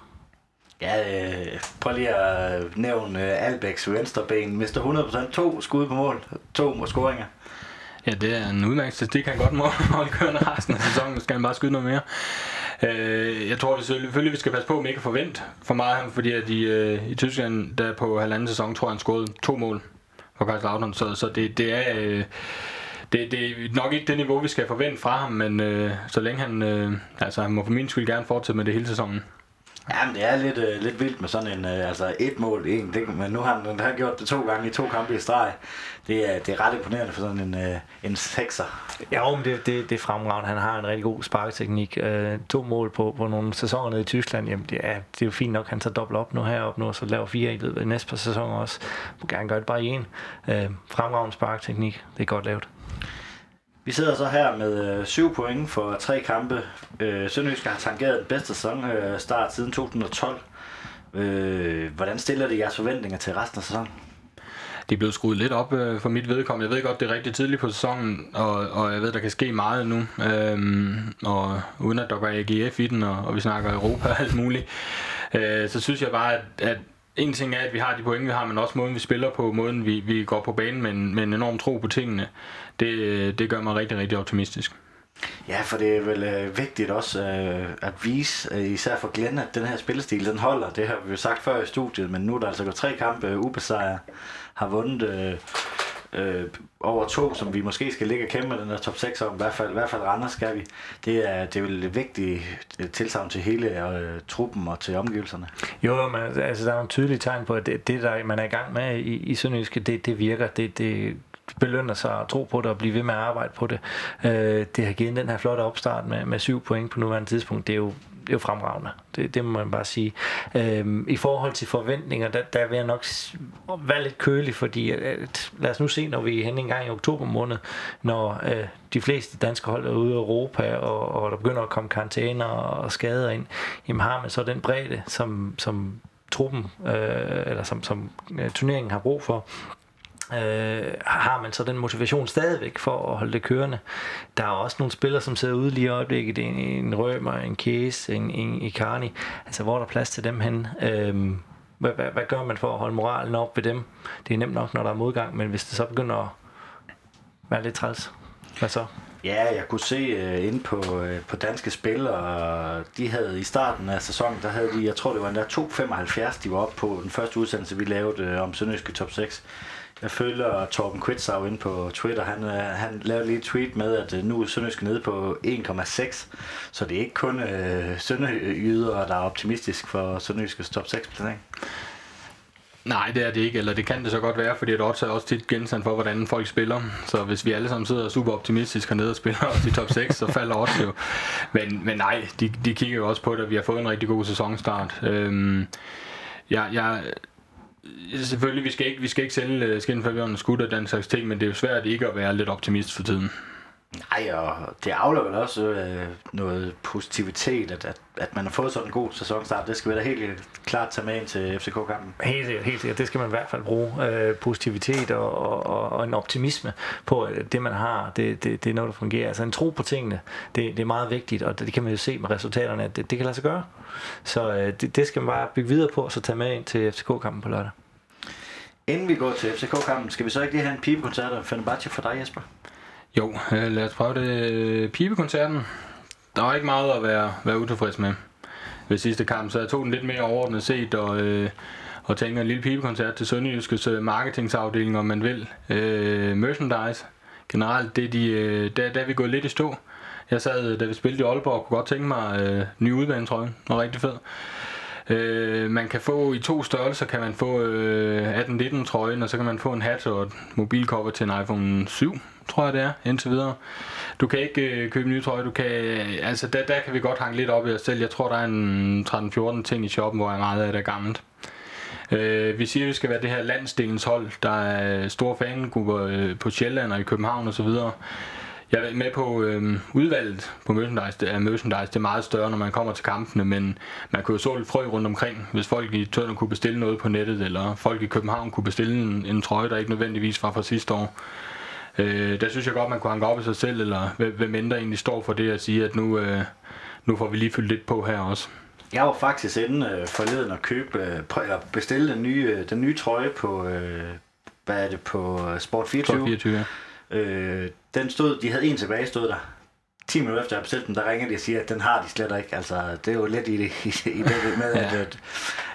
Ja, øh, prøv lige at nævne øh, Albæks ben. Mister 100% to skud på mål, to scoringer. Ja, det er en udmærket statistik. Han godt må holde kørende resten af sæsonen, skal han bare skyde noget mere. Øh, jeg tror selvfølgelig, vi skal passe på, at vi ikke forvente for meget ham, fordi at i, øh, i Tyskland, der på halvanden sæson, tror jeg, han scorede to mål for Kaiserslautern, så, så det, det er... Øh, det, det er nok ikke det niveau, vi skal forvente fra ham, men øh, så længe han, øh, altså han må for min skyld gerne fortsætte med det hele sæsonen. Ja, men det er lidt, øh, lidt vildt med sådan en, øh, altså et mål, en, det, men nu har han, han har gjort det to gange i to kampe i streg. Det er, det er ret imponerende for sådan en, øh, en sekser. Ja, men det, det, det er fremragende. Han har en rigtig god sparketeknik. Øh, to mål på, på nogle sæsoner nede i Tyskland, jamen det er, det er jo fint nok, han tager dobbelt op nu heroppe nu, og så laver fire i løbet af næste par sæsoner også. Må gerne gøre det bare i en. Øh, fremragende sparketeknik. Det er godt lavet. Vi sidder så her med øh, 7 point for tre kampe. Øh, Sønderjysk har tangeret den bedste sæson øh, start siden 2012. Øh, hvordan stiller det jeres forventninger til resten af sæsonen? det er blevet skruet lidt op øh, for mit vedkommende. Jeg ved godt, det er rigtig tidligt på sæsonen, og, og jeg ved, der kan ske meget nu. Øhm, og uden at der går AGF i den, og, og vi snakker Europa og alt muligt, øh, så synes jeg bare, at, at en ting er, at vi har de point, vi har, men også måden, vi spiller på, måden, vi, vi går på banen med en, med en enorm tro på tingene. Det, det gør mig rigtig, rigtig optimistisk. Ja, for det er vel øh, vigtigt også øh, at vise, øh, især for Glenn, at den her spillestil, den holder. Det har vi jo sagt før i studiet, men nu er der altså gået tre kampe øh, ubesejret, har vundet øh, øh, over to, som vi måske skal ligge og kæmpe den der top 6 om, i hvert fald, i hvert fald Randers skal vi. Det er, det er vel et vigtigt øh, tilsavn til hele øh, truppen og til omgivelserne. Jo, men altså, der er nogle tydelige tegn på, at det, det der man er i gang med i, i Sønderjyske, det, det virker. Det, det belønner sig at tro på det og blive ved med at arbejde på det. Øh, det har givet den her flotte opstart med, med syv point på nuværende tidspunkt. Det er jo det er jo fremragende. Det, det må man bare sige. Øhm, I forhold til forventninger, der, der vil jeg nok være lidt kølig, fordi at, lad os nu se, når vi er henne en gang i oktober måned, når øh, de fleste danske hold er ude i Europa, og, og der begynder at komme karantæner og skader ind, jamen har man så den bredde, som, som truppen, øh, eller som, som øh, turneringen har brug for, øh, har man så den motivation stadigvæk for at holde det kørende. Der er også nogle spillere, som sidder ude lige i øjeblikket, en, en Rømer, en Case, en, en Icarni, altså hvor er der plads til dem hen? Øh, hvad, hvad, hvad gør man for at holde moralen op ved dem? Det er nemt nok, når der er modgang, men hvis det så begynder at være lidt træls, hvad så? Ja, jeg kunne se uh, inde på, uh, på danske spil, og de havde i starten af sæsonen, der havde de, jeg tror det var endda 2,75, de var oppe på den første udsendelse, vi lavede uh, om Sønderjyske Top 6 jeg følger Torben Kvitsav ind på Twitter. Han, øh, han lavede lige et tweet med, at øh, nu er Sønderjysk nede på 1,6. Så det er ikke kun øh, Sønderjyder, der er optimistisk for Sønderjyskets top 6 placering. Nej, det er det ikke, eller det kan det så godt være, fordi det også er også tit genstand for, hvordan folk spiller. Så hvis vi alle sammen sidder super optimistisk hernede og spiller os i top 6, så falder også jo. Men, men nej, de, de kigger jo også på det, at vi har fået en rigtig god sæsonstart. Øhm, jeg, jeg, selvfølgelig, vi skal ikke, vi skal ikke sælge øh, skin, før vi har skudt og den slags ting, men det er jo svært ikke at være lidt optimist for tiden. Nej, og det afler vel også øh, noget positivitet, at, at, at man har fået sådan en god sæsonstart. Det skal vi da helt klart tage med ind til FCK-kampen. Helt sikkert, helt sikkert. Det skal man i hvert fald bruge. Øh, positivitet og, og, og en optimisme på, at det man har, det, det, det er noget, der fungerer. Altså en tro på tingene, det, det er meget vigtigt, og det, det kan man jo se med resultaterne, at det, det kan lade sig gøre. Så øh, det, det skal man bare bygge videre på, og så tage med ind til FCK-kampen på lørdag. Inden vi går til FCK-kampen, skal vi så ikke lige have en pibekoncert af Fenerbahce for dig, Jesper? Jo, øh, lad os prøve det. Pibekoncerten. Der var ikke meget at være, være utilfreds med ved sidste kamp, så jeg tog den lidt mere overordnet set og, øh, og tænker en lille pibekoncert til Sønderjyskes øh, marketingsafdeling, om man vil. Øh, merchandise. Generelt, det de, øh, der, der er vi gået lidt i stå. Jeg sad, øh, da vi spillede i Aalborg, og kunne godt tænke mig øh, ny udbanetrøje. Den var rigtig fed. Øh, man kan få i to størrelser, kan man få øh, 18-19 trøjen, og så kan man få en hat og et mobilcover til en iPhone 7, tror jeg det er, indtil videre. Du kan ikke øh, købe nye trøje, du kan, øh, altså der, der kan vi godt hænge lidt op i os selv. Jeg tror, der er en 13-14 ting i shoppen, hvor jeg meget af det er gammelt. Øh, vi siger, at vi skal være det her landsdelens hold. Der er store fangrupper øh, på Sjælland og i København osv. Jeg er med på øh, udvalget på merchandise. Det er, merchandise det er meget større, når man kommer til kampene, men man kunne jo så lidt frø rundt omkring. Hvis folk i Tønder kunne bestille noget på nettet, eller folk i København kunne bestille en, en trøje, der ikke nødvendigvis var fra sidste år. Øh, der synes jeg godt, man kunne hanke op i sig selv, eller hvem mindre egentlig står for det at sige, at nu, øh, nu får vi lige fyldt lidt på her også. Jeg var faktisk inde øh, forleden at købe, øh, eller bestille den nye, øh, den nye trøje på, øh, hvad er det, på øh, Sport 24. Sport 24, ja. Øh, den stod, de havde en tilbage, stod der. 10 minutter efter jeg bestilte den, der ringer de og siger, at den har de slet ikke. Altså, det er jo lidt i det, i, i det med, ja. at, at,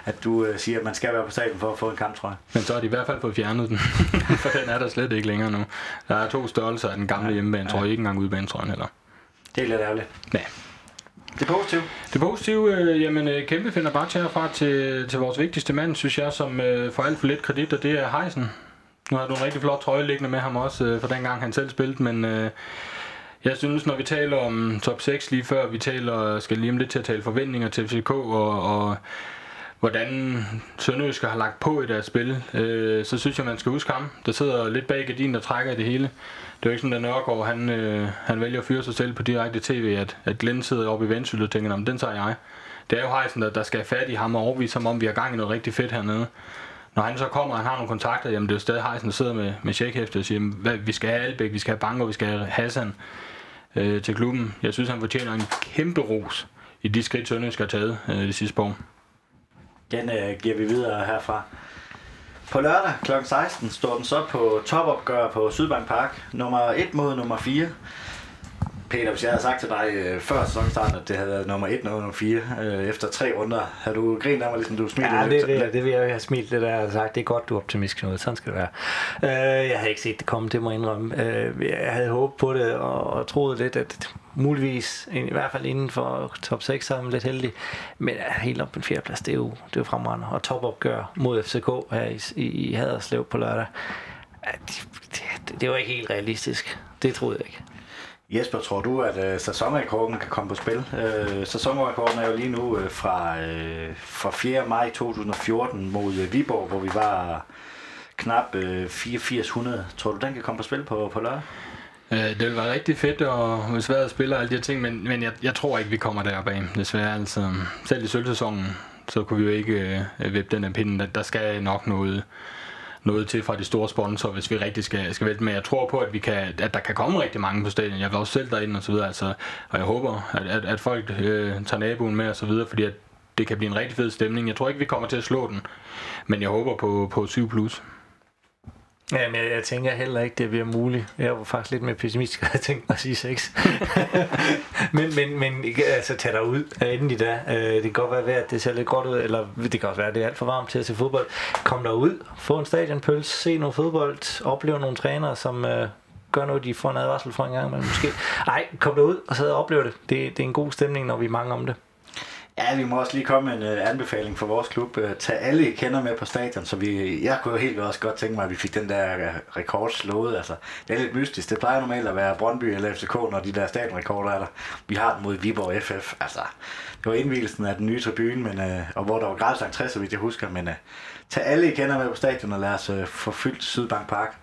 at du uh, siger, at man skal være på stadion for at få en kamptrøje. Men så har de i hvert fald fået fjernet den, for den er der slet ikke længere nu. Der er to størrelser af den gamle ja. hjemmebane, tror jeg ikke engang udbanetrøjen heller. Det er lidt ærgerligt. Ja. Det positive? Det positive, øh, jamen øh, kæmpe finder bare herfra til, til vores vigtigste mand, synes jeg, som øh, får alt for lidt kredit, og det er Heisen. Nu har du en rigtig flot trøje liggende med ham også, øh, for den gang han selv spillede, men øh, jeg synes, når vi taler om top 6 lige før, vi taler, skal lige om lidt til at tale forventninger til FCK, og, og hvordan Sønderjyske har lagt på i deres spil, øh, så synes jeg, man skal huske ham. Der sidder lidt bag gardinen, der trækker i det hele. Det er jo ikke sådan, at Nørgaard, han, øh, han vælger at fyre sig selv på direkte tv, at, at Glenn sidder oppe i Vendsyssel og tænker, den tager jeg. Det er jo Heisen, der, der skal have fat i ham og overvise ham om, vi har gang i noget rigtig fedt hernede når han så kommer, og han har nogle kontakter, jamen det er jo stadig Heisen, der sidder med, med checkhæftet og siger, hvad, vi skal have Albæk, vi skal have Banker, vi skal have Hassan øh, til klubben. Jeg synes, han fortjener en kæmpe ros i de skridt, Sønderjysk har taget øh, det sidste år. Den øh, giver vi videre herfra. På lørdag kl. 16 står den så på topopgør på Sydbank Park. Nummer 1 mod nummer 4. Peter, hvis jeg havde sagt til dig øh, før sæsonstarten, at det havde været nummer 1 og nummer 4 øh, efter tre runder, havde du grint af mig, ligesom du smilte Ja, det, det, det vil jeg have smilt det der og sagt. Det er godt, du er optimistisk noget. Sådan skal det være. Øh, jeg havde ikke set det komme, det må jeg indrømme. Øh, jeg havde håbet på det og, og troet lidt, at muligvis, i hvert fald inden for top 6, så er man lidt heldig. Men ja, helt op på en fjerdeplads, det er jo, det er jo fremragende. Og topopgør mod FCK her i, i, i Haderslev på lørdag. Ja, det, det, det var ikke helt realistisk. Det troede jeg ikke. Jesper, tror du, at øh, sæsonrekorden kan komme på spil? Øh, sæsonrekorden er jo lige nu øh, fra, øh, fra 4. maj 2014 mod øh, Viborg, hvor vi var knap øh, 8400. Tror du, den kan komme på spil på, på lørdag? Øh, det vil være rigtig fedt og svært at spille og alle de her ting, men, men jeg, jeg tror ikke, vi kommer derop af, desværre. Altså, selv i sølvsæsonen, så kunne vi jo ikke øh, vippe den af pinden. Der, der skal nok noget, noget til fra de store sponsorer, hvis vi rigtig skal, skal vælte. Men jeg tror på, at, vi kan, at der kan komme rigtig mange på stadion. Jeg vil også selv derinde og så videre. Altså, og jeg håber, at, at, at folk øh, tager naboen med og så videre, fordi at det kan blive en rigtig fed stemning. Jeg tror ikke, vi kommer til at slå den, men jeg håber på, på 7+. Plus. Ja, men jeg, jeg tænker heller ikke, det bliver muligt. Jeg var faktisk lidt mere pessimistisk, jeg tænkte at sige sex. men, men, men altså, tag dig ud endelig da. Øh, det kan godt være, at det ser lidt godt ud, eller det kan også være, at det er alt for varmt til at se fodbold. Kom der ud, få en stadionpølse, se noget fodbold, opleve nogle trænere, som øh, gør noget, de får en advarsel for en gang, men måske. Ej, kom der ud og så og oplev det. det. Det er en god stemning, når vi er mange om det. Ja, vi må også lige komme med en uh, anbefaling for vores klub. Uh, tag alle I kender med på stadion, så vi, jeg kunne jo helt også godt tænke mig, at vi fik den der uh, rekord slået. Altså, det er lidt mystisk. Det plejer normalt at være Brøndby eller FCK, når de der stadionrekorder er der. Vi har den mod Viborg FF. Altså, det var indvielsen af den nye tribune, men, uh, og hvor der var gratis entré, så vidt jeg husker. Men uh, tag alle I kender med på stadion, og lad os uh, få fyldt Sydbank Park.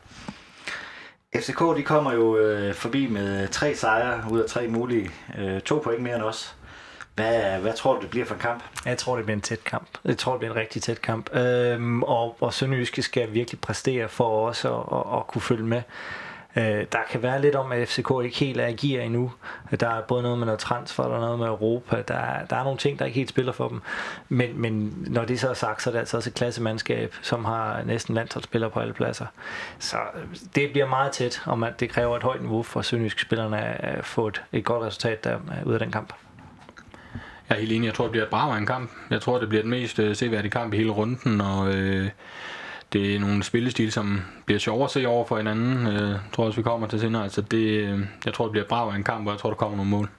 FCK de kommer jo uh, forbi med tre sejre ud af tre mulige. Uh, to point mere end os. Hvad, hvad tror du, det bliver for en kamp? Jeg tror, det bliver en tæt kamp. Jeg tror, det bliver en rigtig tæt kamp. Øhm, og, og Sønderjyske skal virkelig præstere for os at, at, at kunne følge med. Øh, der kan være lidt om, at FCK ikke helt er i gear endnu. Der er både noget med noget transfer, der er noget med Europa. Der er, der er nogle ting, der ikke helt spiller for dem. Men, men når det så er sagt, så er det altså også et klassemandskab, som har næsten landsholdsspillere på alle pladser. Så øh, det bliver meget tæt, om man, det kræver et højt niveau for Sønderjyske spillerne at få et, et godt resultat der, øh, ud af den kamp. Jeg er helt enig. Jeg tror, det bliver et bra en kamp. Jeg tror, det bliver den mest øh, seværdige kamp i hele runden, og øh, det er nogle spillestil, som bliver sjovere at se over for hinanden. Øh, jeg tror også, vi kommer til senere. Altså, det, øh, jeg tror, det bliver bra en kamp, og jeg tror, der kommer nogle mål.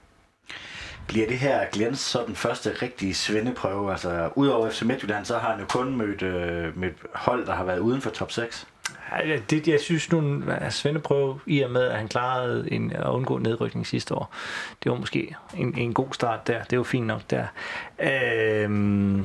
Bliver det her Glens så den første rigtige svendeprøve? Altså, udover FC Midtjylland, så har han jo kun mødt, øh, med hold, der har været uden for top 6. Det, jeg synes nu, at Svende prøve i og med, at han klarede en, at undgå nedrykning sidste år. Det var måske en, en god start der. Det var fint nok der. Øhm,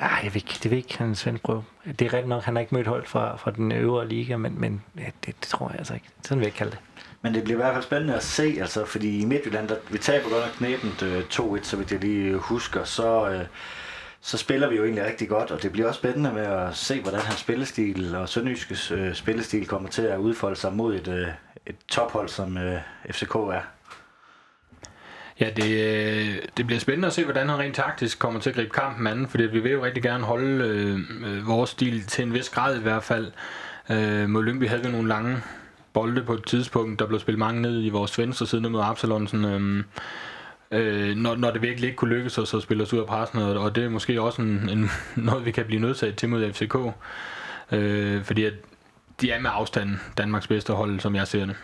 ja, jeg ved ikke, det ved ikke, han Svende prøve. Det er rigtigt nok, han har ikke mødt hold fra, fra den øvre liga, men, men ja, det, det, tror jeg altså ikke. Sådan vil jeg ikke kalde det. Men det bliver i hvert fald spændende at se, altså, fordi i Midtjylland, der, vi taber godt nok knæbent øh, 2-1, så vidt jeg lige husker, så... Øh, så spiller vi jo egentlig rigtig godt, og det bliver også spændende med at se, hvordan hans spillestil og Sønderjyskes øh, spillestil kommer til at udfolde sig mod et, øh, et tophold, som øh, FCK er. Ja, det, øh, det bliver spændende at se, hvordan han rent taktisk kommer til at gribe kampen an, fordi vi vil jo rigtig gerne holde øh, vores stil til en vis grad i hvert fald. Øh, mod Lyngby havde vi nogle lange bolde på et tidspunkt, der blev spillet mange ned i vores venstre side mod Absalonsen. Øh, øh, når, når det virkelig ikke kunne lykkes os at spille os ud af pressen, og, og det er måske også en, en, noget, vi kan blive nødsaget til mod FCK. Øh, fordi at de er med afstanden Danmarks bedste hold, som jeg ser det.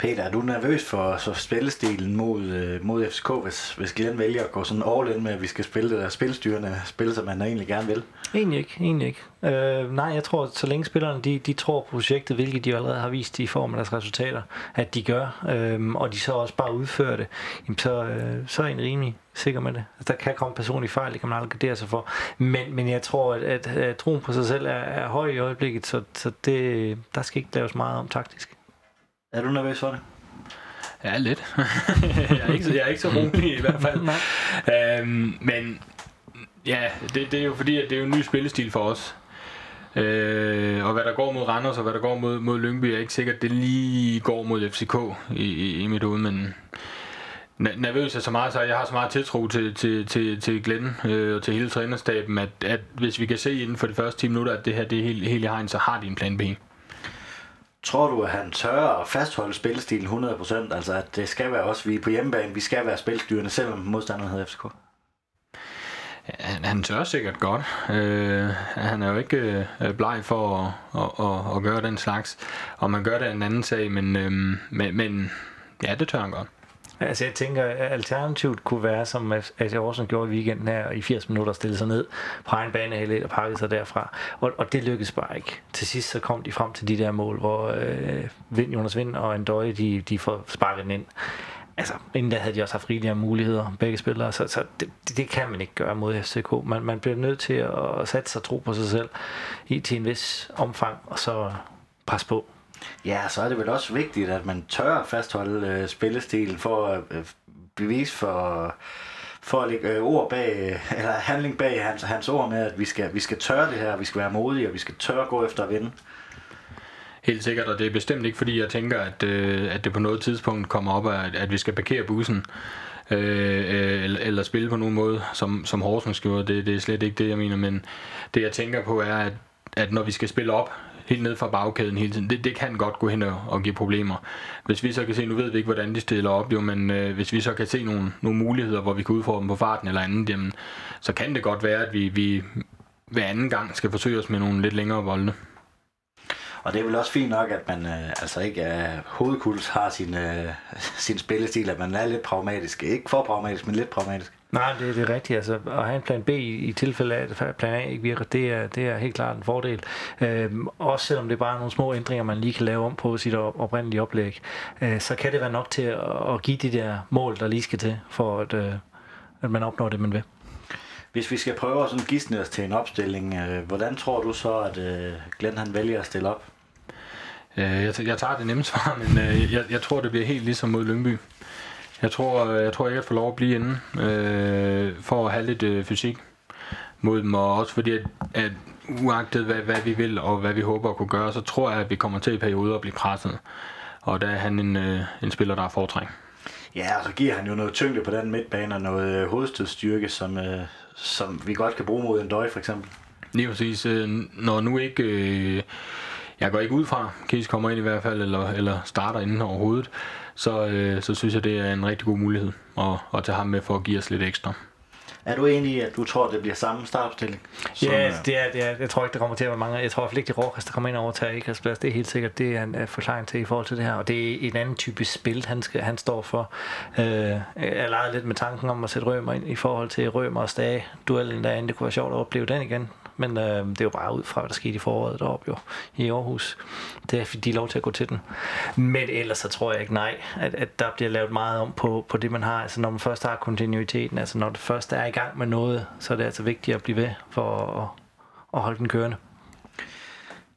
Peter, er du nervøs for så spillestilen mod, øh, mod FCK, hvis, hvis Glenn vælger at gå sådan all in med, at vi skal spille det der spilstyrende spil, som man egentlig gerne vil? Egentlig ikke, egentlig ikke. Øh, nej, jeg tror, at så længe spillerne de, de tror på projektet, hvilket de allerede har vist i form af deres resultater, at de gør, øh, og de så også bare udfører det, jamen så, øh, så er jeg rimelig sikker med det. Altså, der kan komme personlige fejl, det kan man aldrig gardere sig for. Men, men jeg tror, at, at, at troen på sig selv er, er høj i øjeblikket, så, så det, der skal ikke laves meget om taktisk. Er du nervøs for det? Ja, lidt. jeg, er ikke, jeg er ikke så rolig i hvert fald. øhm, men ja, det, det er jo fordi, at det er jo en ny spillestil for os. Øh, og hvad der går mod Randers og hvad der går mod, mod Lyngby, er ikke sikkert, det lige går mod FCK i, i, i mit hoved, men nervøs er så meget, så jeg har så meget tiltro til, til, til, til Glenn øh, og til hele trænerstaben, at, at hvis vi kan se inden for de første 10 minutter, at det her det er helt, helt i hegn, så har de en plan B. Tror du, at han tør at fastholde spillestilen 100%? Altså, at det skal være også, vi er på hjemmebane, vi skal være spilstyrende, selvom modstanderen hedder FCK? Han, han tør sikkert godt. Øh, han er jo ikke øh, bleg for at, at, at, at gøre den slags. Og man gør det en anden sag, men, øh, men, men ja, det tør han godt. Altså jeg tænker, at alternativet kunne være, som AC Aarhus gjorde i weekenden her, i 80 minutter stille sig ned på egen bane og pakke sig derfra. Og, og det lykkedes bare ikke. Til sidst så kom de frem til de der mål, hvor øh, Vind, Jonas Vind og Andøje, de, de får sparket den ind. Altså, inden da havde de også haft rigelige muligheder, begge spillere, så, så det, det, kan man ikke gøre mod FCK. Man, man bliver nødt til at sætte sig tro på sig selv i til en vis omfang, og så presse på. Ja, så er det vel også vigtigt, at man tør at fastholde øh, spillestilen for at øh, bevise for, for at lægge øh, ord bag, øh, eller handling bag hans, hans ord med, at vi skal, vi skal tørre det her, vi skal være modige, og vi skal tørre gå efter at vinde. Helt sikkert, og det er bestemt ikke fordi, jeg tænker, at, øh, at det på noget tidspunkt kommer op, at, at vi skal parkere bussen. Øh, øh, eller, eller spille på nogen måde, som, som Horsens gjorde. Det, det er slet ikke det, jeg mener, men det jeg tænker på er, at, at når vi skal spille op helt ned fra bagkæden hele tiden. Det, det kan godt gå hen og, og give problemer. Hvis vi så kan se, nu ved vi ikke, hvordan de stiller op, jo, men øh, hvis vi så kan se nogle, nogle muligheder, hvor vi kan udfordre dem på farten eller andet, jamen, så kan det godt være, at vi, vi hver anden gang skal forsøge os med nogle lidt længere volde. Og det er vel også fint nok, at man øh, altså ikke er hovedkuls har sin, øh, sin spillestil, at man er lidt pragmatisk. Ikke for pragmatisk, men lidt pragmatisk. Nej, det, det er rigtigt. Altså, at have en plan B i, i tilfælde af, at plan A ikke virker, det er, det er helt klart en fordel. Øhm, også selvom det er bare nogle små ændringer, man lige kan lave om på sit oprindelige oplæg, øh, så kan det være nok til at, at give de der mål, der lige skal til, for at, øh, at man opnår det, man vil. Hvis vi skal prøve at gisne os til en opstilling, øh, hvordan tror du så, at øh, Glenn han vælger at stille op? Øh, jeg, jeg tager det nemme svar, men øh, jeg, jeg tror, det bliver helt ligesom mod Lyngby. Jeg tror, øh, jeg tror ikke, at få lov at blive inde øh, for at have lidt øh, fysik mod dem, og også fordi, at, at uagtet hvad, hvad vi vil og hvad vi håber at kunne gøre, så tror jeg, at vi kommer til i perioder at blive presset. Og der er han en, øh, en spiller, der er foretræk. Ja, og så giver han jo noget tyngde på den midtbane og noget øh, hovedstødstyrke, som, øh, som vi godt kan bruge mod en døj for eksempel. Lige præcis. Øh, når nu ikke... Øh, jeg går ikke ud fra, Kies kommer ind i hvert fald, eller, eller starter inden overhovedet, så, øh, så synes jeg, det er en rigtig god mulighed at, at tage ham med for at give os lidt ekstra. Er du enig i, at du tror, det bliver samme startopstilling? Ja, øh, det er, det er, jeg tror ikke, det kommer til at være mange. Jeg tror i hvert fald ikke, at der kommer ind over til Ikast plads. Det er helt sikkert, det er en uh, forklaring til i forhold til det her. Og det er en anden type spil, han, skal, han står for. Uh, jeg legede lidt med tanken om at sætte Rømer ind i forhold til Rømer og Stage. Duellen derinde, det kunne være sjovt at opleve den igen men øh, det er jo bare ud fra, hvad der skete i foråret deroppe jo, i Aarhus. Det er, de er lov til at gå til den. Men ellers så tror jeg ikke nej, at, at der bliver lavet meget om på, på det, man har. Altså når man først har kontinuiteten, altså når det først er i gang med noget, så er det altså vigtigt at blive ved for at, at holde den kørende.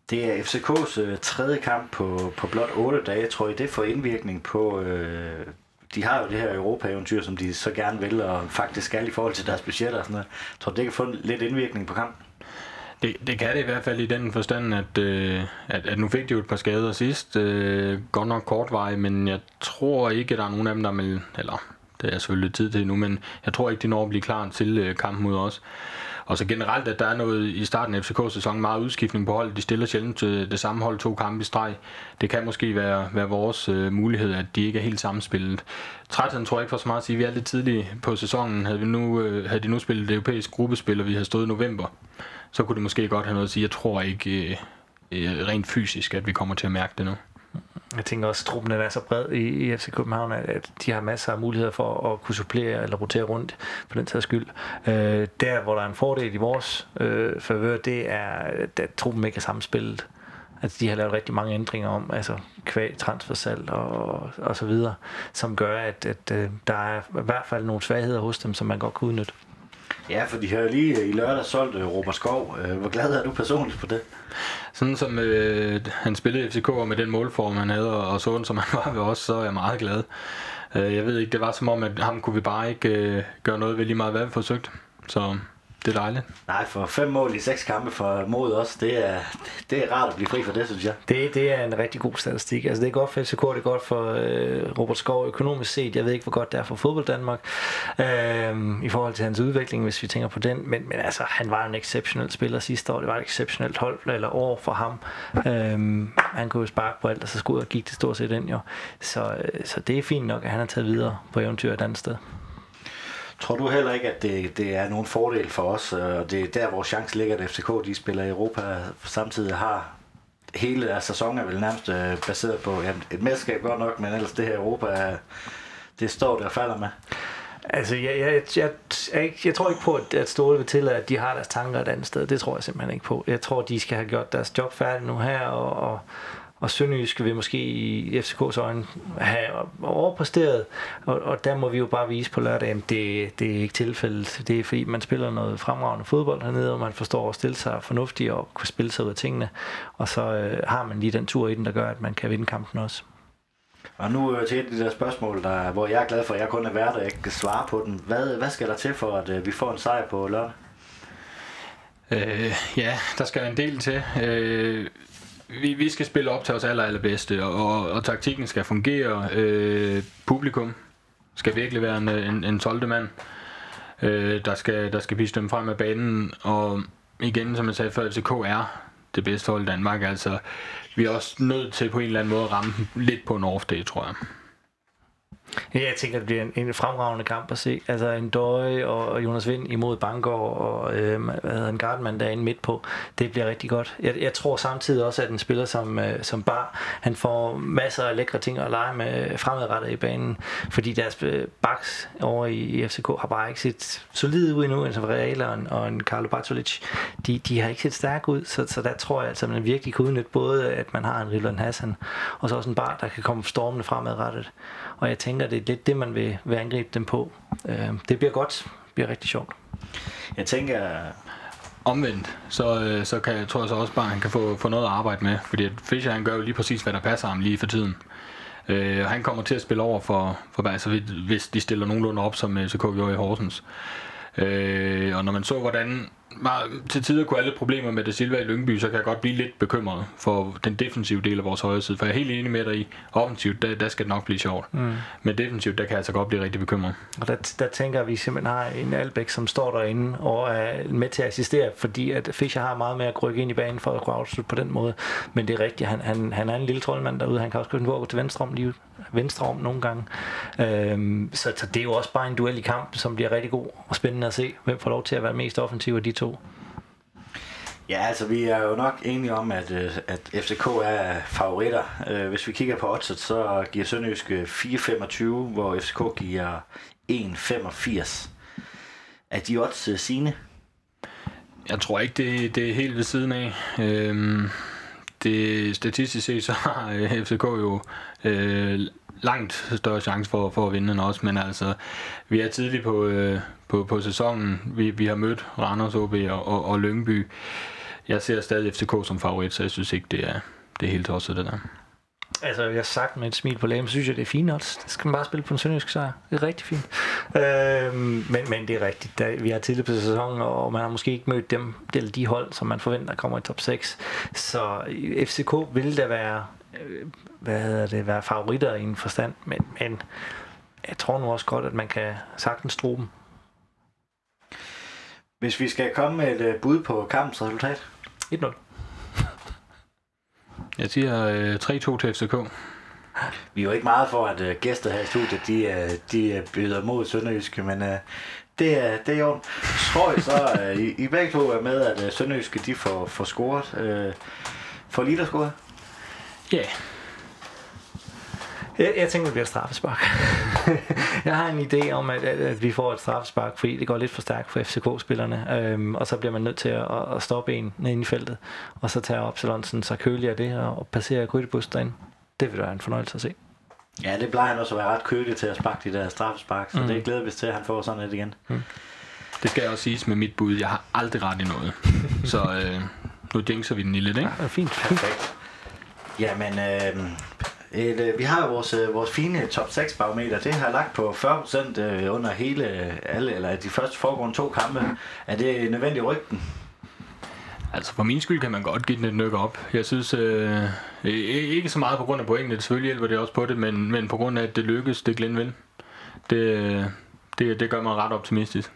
Det er FCK's øh, tredje kamp på, på blot 8 dage. Tror I, det får indvirkning på... Øh, de har jo det her Europa-eventyr, som de så gerne vil, og faktisk skal i forhold til deres budgetter og sådan noget. Tror du, det kan få lidt indvirkning på kampen? Det, det kan det i hvert fald i den forstand, at, øh, at, at nu fik de jo et par skader sidst. Øh, godt nok kortveje, men jeg tror ikke, at der er nogen af dem, der vil... Eller, det er selvfølgelig tid til nu, men jeg tror ikke, de når at blive klar til øh, kampen mod os. Og så generelt, at der er noget i starten af FCK-sæsonen meget udskiftning på holdet. De stiller sjældent til det samme hold to kampe i streg. Det kan måske være, være vores øh, mulighed, at de ikke er helt sammenspillet. Trætheden tror jeg ikke for så meget at sige. Vi er lidt tidlige på sæsonen. Havde, vi nu, øh, havde de nu spillet det europæiske gruppespil, og vi havde stået i november, så kunne det måske godt have noget at sige. Jeg tror ikke øh, øh, rent fysisk, at vi kommer til at mærke det nu. Jeg tænker også, at truppen er så bred i, i FC København, at de har masser af muligheder for at kunne supplere eller rotere rundt, for den sags skyld. Øh, der, hvor der er en fordel i vores øh, favør, det er, at truppen ikke er samspillet. Altså, de har lavet rigtig mange ændringer om, altså kvæg, transfersalg og, og så videre, som gør, at, at, at øh, der er i hvert fald nogle svagheder hos dem, som man godt kan udnytte. Ja, for de har lige øh, i lørdag solgt uh, Robert Skov. Uh, hvor glad er du personligt for det? Sådan som øh, han spillede FCK med den målform, han havde, og sådan som han var ved os, så er jeg meget glad. Uh, jeg ved ikke, det var som om, at ham kunne vi bare ikke øh, gøre noget ved lige meget, hvad vi forsøgte. Så det er dejligt. Nej, for fem mål i seks kampe for mod os, det er, det er rart at blive fri for det, synes jeg. Det, det er en rigtig god statistik. Altså, det er godt for FCK, det er godt for øh, Robert Skov økonomisk set. Jeg ved ikke, hvor godt det er for fodbold Danmark øh, i forhold til hans udvikling, hvis vi tænker på den. Men, men altså, han var en exceptionel spiller sidste år. Det var et exceptionelt hold eller år for ham. Øh, han kunne jo sparke på alt, og så skulle og gik det stort set ind jo. Så, øh, så det er fint nok, at han er taget videre på eventyr et andet sted. Tror du heller ikke, at det, det er nogen fordel for os, øh, og det er der, hvor chance ligger, at FCK de spiller i Europa, samtidig har hele deres sæson er vel nærmest øh, baseret på jamen, et mesterskab godt nok, men ellers det her Europa, det står der og falder med. Altså, jeg, jeg, jeg, jeg, jeg tror ikke på, at, at Ståle vil til, at de har deres tanker et andet sted. Det tror jeg simpelthen ikke på. Jeg tror, de skal have gjort deres job færdigt nu her, og, og, og Sønderjysk vil måske i FCK's øjne have overpræsteret, og, og der må vi jo bare vise på lørdag, at det, det er ikke tilfældet. Det er fordi, man spiller noget fremragende fodbold hernede, og man forstår at stille sig fornuftigt og kunne spille sig ud af tingene, og så øh, har man lige den tur i den, der gør, at man kan vinde kampen også. Og nu øh, til et af de der spørgsmål, der, hvor jeg er glad for, at jeg kun er værd, og jeg kan svare på den. Hvad, hvad skal der til for, at øh, vi får en sejr på lørdag? Øh, ja, der skal en del til. Øh, vi, vi skal spille op til os aller, allerbedste, og, og, og taktikken skal fungere. Øh, publikum skal virkelig være en, en, en 12. mand, øh, der, skal, der skal vise dem frem af banen. Og igen, som jeg sagde før, FCK er det bedste hold i Danmark. Altså, vi er også nødt til på en eller anden måde at ramme lidt på en off day, tror jeg. Ja, jeg tænker, det bliver en, en fremragende kamp at se. Altså en Døje og Jonas Vind imod Bangor og øh, hvad hedder en Gardman derinde midt på. Det bliver rigtig godt. Jeg, jeg tror samtidig også, at en spiller som, øh, som Bar, han får masser af lækre ting at lege med fremadrettet i banen. Fordi deres øh, backs over i, i FCK har bare ikke set solide ud endnu. Altså, en Real og en, og en Carlo Bartolic, de, de har ikke set stærke ud. Så, så der tror jeg altså, at man virkelig kan udnytte både, at man har en Rilland Hassan, og så også en Bar, der kan komme stormende fremadrettet. Og jeg tænker, det er lidt det, man vil, vil angribe dem på. Øh, det bliver godt. Det bliver rigtig sjovt. Jeg tænker, Omvendt, så, øh, så kan, jeg tror jeg så også bare, at han kan få, få noget at arbejde med. Fordi at Fischer, han gør jo lige præcis, hvad der passer ham lige for tiden. Øh, han kommer til at spille over for, for altså, hvis de stiller nogenlunde op, som FCK gjorde i Horsens. Øh, og når man så, hvordan til tider kunne alle problemer med det Silva i Lyngby, så kan jeg godt blive lidt bekymret for den defensive del af vores højre side. For jeg er helt enig med dig i, offensivt, der, der skal det nok blive sjovt. Mm. Men defensivt, der kan jeg altså godt blive rigtig bekymret. Og der, der tænker at vi simpelthen har en Albæk, som står derinde og er med til at assistere, fordi at Fischer har meget med at rykke ind i banen for at kunne afslutte på den måde. Men det er rigtigt, han, han, han er en lille troldmand derude, han kan også gå til venstre om lige venstre om nogle gange. Øhm, så, så det er jo også bare en duel i kampen, som bliver rigtig god og spændende at se, hvem får lov til at være mest offensiv af de to. Ja, altså vi er jo nok enige om, at, øh, at FCK er favoritter. Øh, hvis vi kigger på oddset, så giver Sønderjysk 4,25, hvor FCK giver 1,85. Er de odds øh, sine? Jeg tror ikke, det, det er helt ved siden af. Øhm, det, statistisk set, så har FCK jo øh, langt større chance for, for at vinde end os, men altså, vi er tidligt på, øh, på, på sæsonen. Vi, vi har mødt Randers, OB og, og, og Lyngby. Jeg ser stadig FCK som favorit, så jeg synes ikke, det er, det er helt tosset, det der. Altså, jeg har sagt med et smil på lægen, synes jeg, det er fint også. Det skal man bare spille på en sønderjysk sejr. Det er rigtig fint. Øh, men, men det er rigtigt. Da, vi har tidligere på sæsonen, og man har måske ikke mødt dem, eller de hold, som man forventer kommer i top 6. Så FCK vil da være, øh, hvad hedder det, være favoritter i en forstand, men, men jeg tror nu også godt, at man kan sagtens tro dem. Hvis vi skal komme med et bud på kampens resultat? 1-0. Jeg siger øh, 3-2 til FCK. Vi er jo ikke meget for, at øh, gæster her i studiet, de, øh, de øh, byder mod Sønderjyske, men øh, det, er, det er jo Tror jeg så, øh, I, I begge to er med, at øh, Sønderjyske de får, får scoret. Øh, får lige der scoret? Ja. Yeah. Jeg, jeg tænker, det bliver straffespark. jeg har en idé om, at, at, at vi får et straffespark, fordi det går lidt for stærkt for FCK-spillerne, øhm, og så bliver man nødt til at, at stoppe en nede i feltet, og så tager Absalonsen så kølig af det, og, og passerer Grydebus derinde. Det vil være en fornøjelse at se. Ja, det plejer han også at være ret kølig til at sparke de der straffespark, så mm. det glæder vi til, at han får sådan et igen. Mm. Det skal jeg også siges med mit bud. Jeg har aldrig ret i noget. så øh, nu jinxer vi den lige lidt, ikke? Ja, fint. Perfekt. Jamen, øh, Et, øh, vi har jo vores, øh, vores fine top 6 barometer. Det har lagt på 40% øh, under hele øh, alle, eller de første foregående to kampe. Er det nødvendigt rygten? Altså for min skyld kan man godt give den et nykke op. Jeg synes øh, ikke så meget på grund af pointene, selvfølgelig hjælper det også på det, men, men på grund af at det lykkes, det Glenn vil. Det, øh, det, det gør mig ret optimistisk.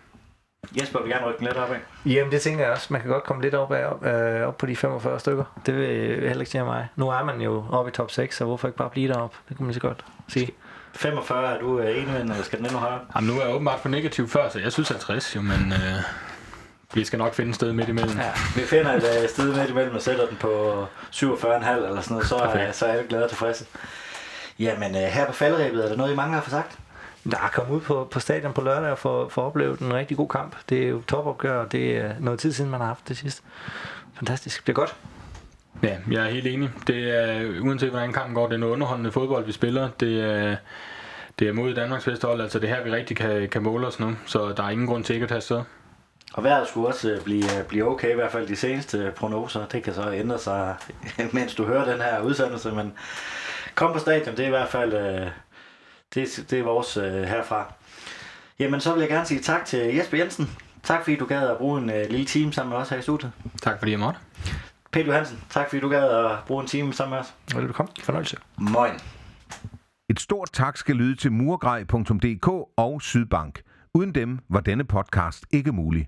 Jesper vil gerne rykke lidt op af. Jamen det tænker jeg også. Man kan godt komme lidt op, af, op, øh, op på de 45 stykker. Det vil, heller ikke sige mig. Nu er man jo oppe i top 6, så hvorfor ikke bare blive derop? Det kan man så godt sige. 45 er du enig med, eller skal den endnu højere? Jamen nu er jeg åbenbart for negativ før, så jeg synes 50 jo, men øh, vi skal nok finde et sted midt imellem. Ja, vi finder et uh, sted midt imellem og sætter den på 47,5 eller sådan noget, så, er, så er jeg glad og tilfreds. Jamen uh, her på faldrebet, er der noget, I mange har for sagt? Der er kommet ud på, på stadion på lørdag og få, få oplevet en rigtig god kamp. Det er jo topopgør, og det er noget tid siden, man har haft det sidste. Fantastisk. Det er godt. Ja, jeg er helt enig. Det er, uanset hvordan kampen går, det er noget underholdende fodbold, vi spiller. Det er, det er mod Danmarks bedste hold, altså det her, vi rigtig kan, kan måle os nu. Så der er ingen grund til ikke at tage sted. Og vejret skulle også øh, blive, øh, blive okay, i hvert fald de seneste prognoser. Det kan så ændre sig, mens du hører den her udsendelse, men kom på stadion, det er i hvert fald øh, det, det er vores herfra. Jamen, så vil jeg gerne sige tak til Jesper Jensen. Tak fordi du gad at bruge en lille time sammen med os her i studiet. Tak fordi jeg måtte. Peter Johansen, tak fordi du gad at bruge en time sammen med os. Velkommen. Fornøjelse. Moin. Et stort tak skal lyde til murgrej.dk og Sydbank. Uden dem var denne podcast ikke mulig.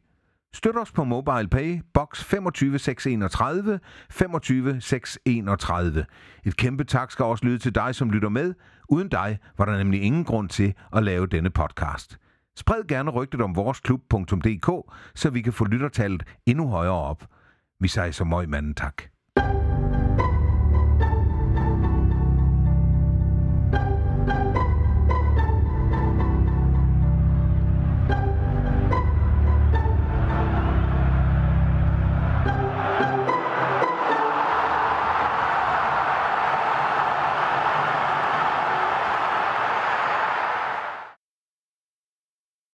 Støt os på MobilePay, box 25631, 25631. Et kæmpe tak skal også lyde til dig, som lytter med. Uden dig var der nemlig ingen grund til at lave denne podcast. Spred gerne rygtet om voresklub.dk, så vi kan få lyttertallet endnu højere op. Vi siger så møg manden tak.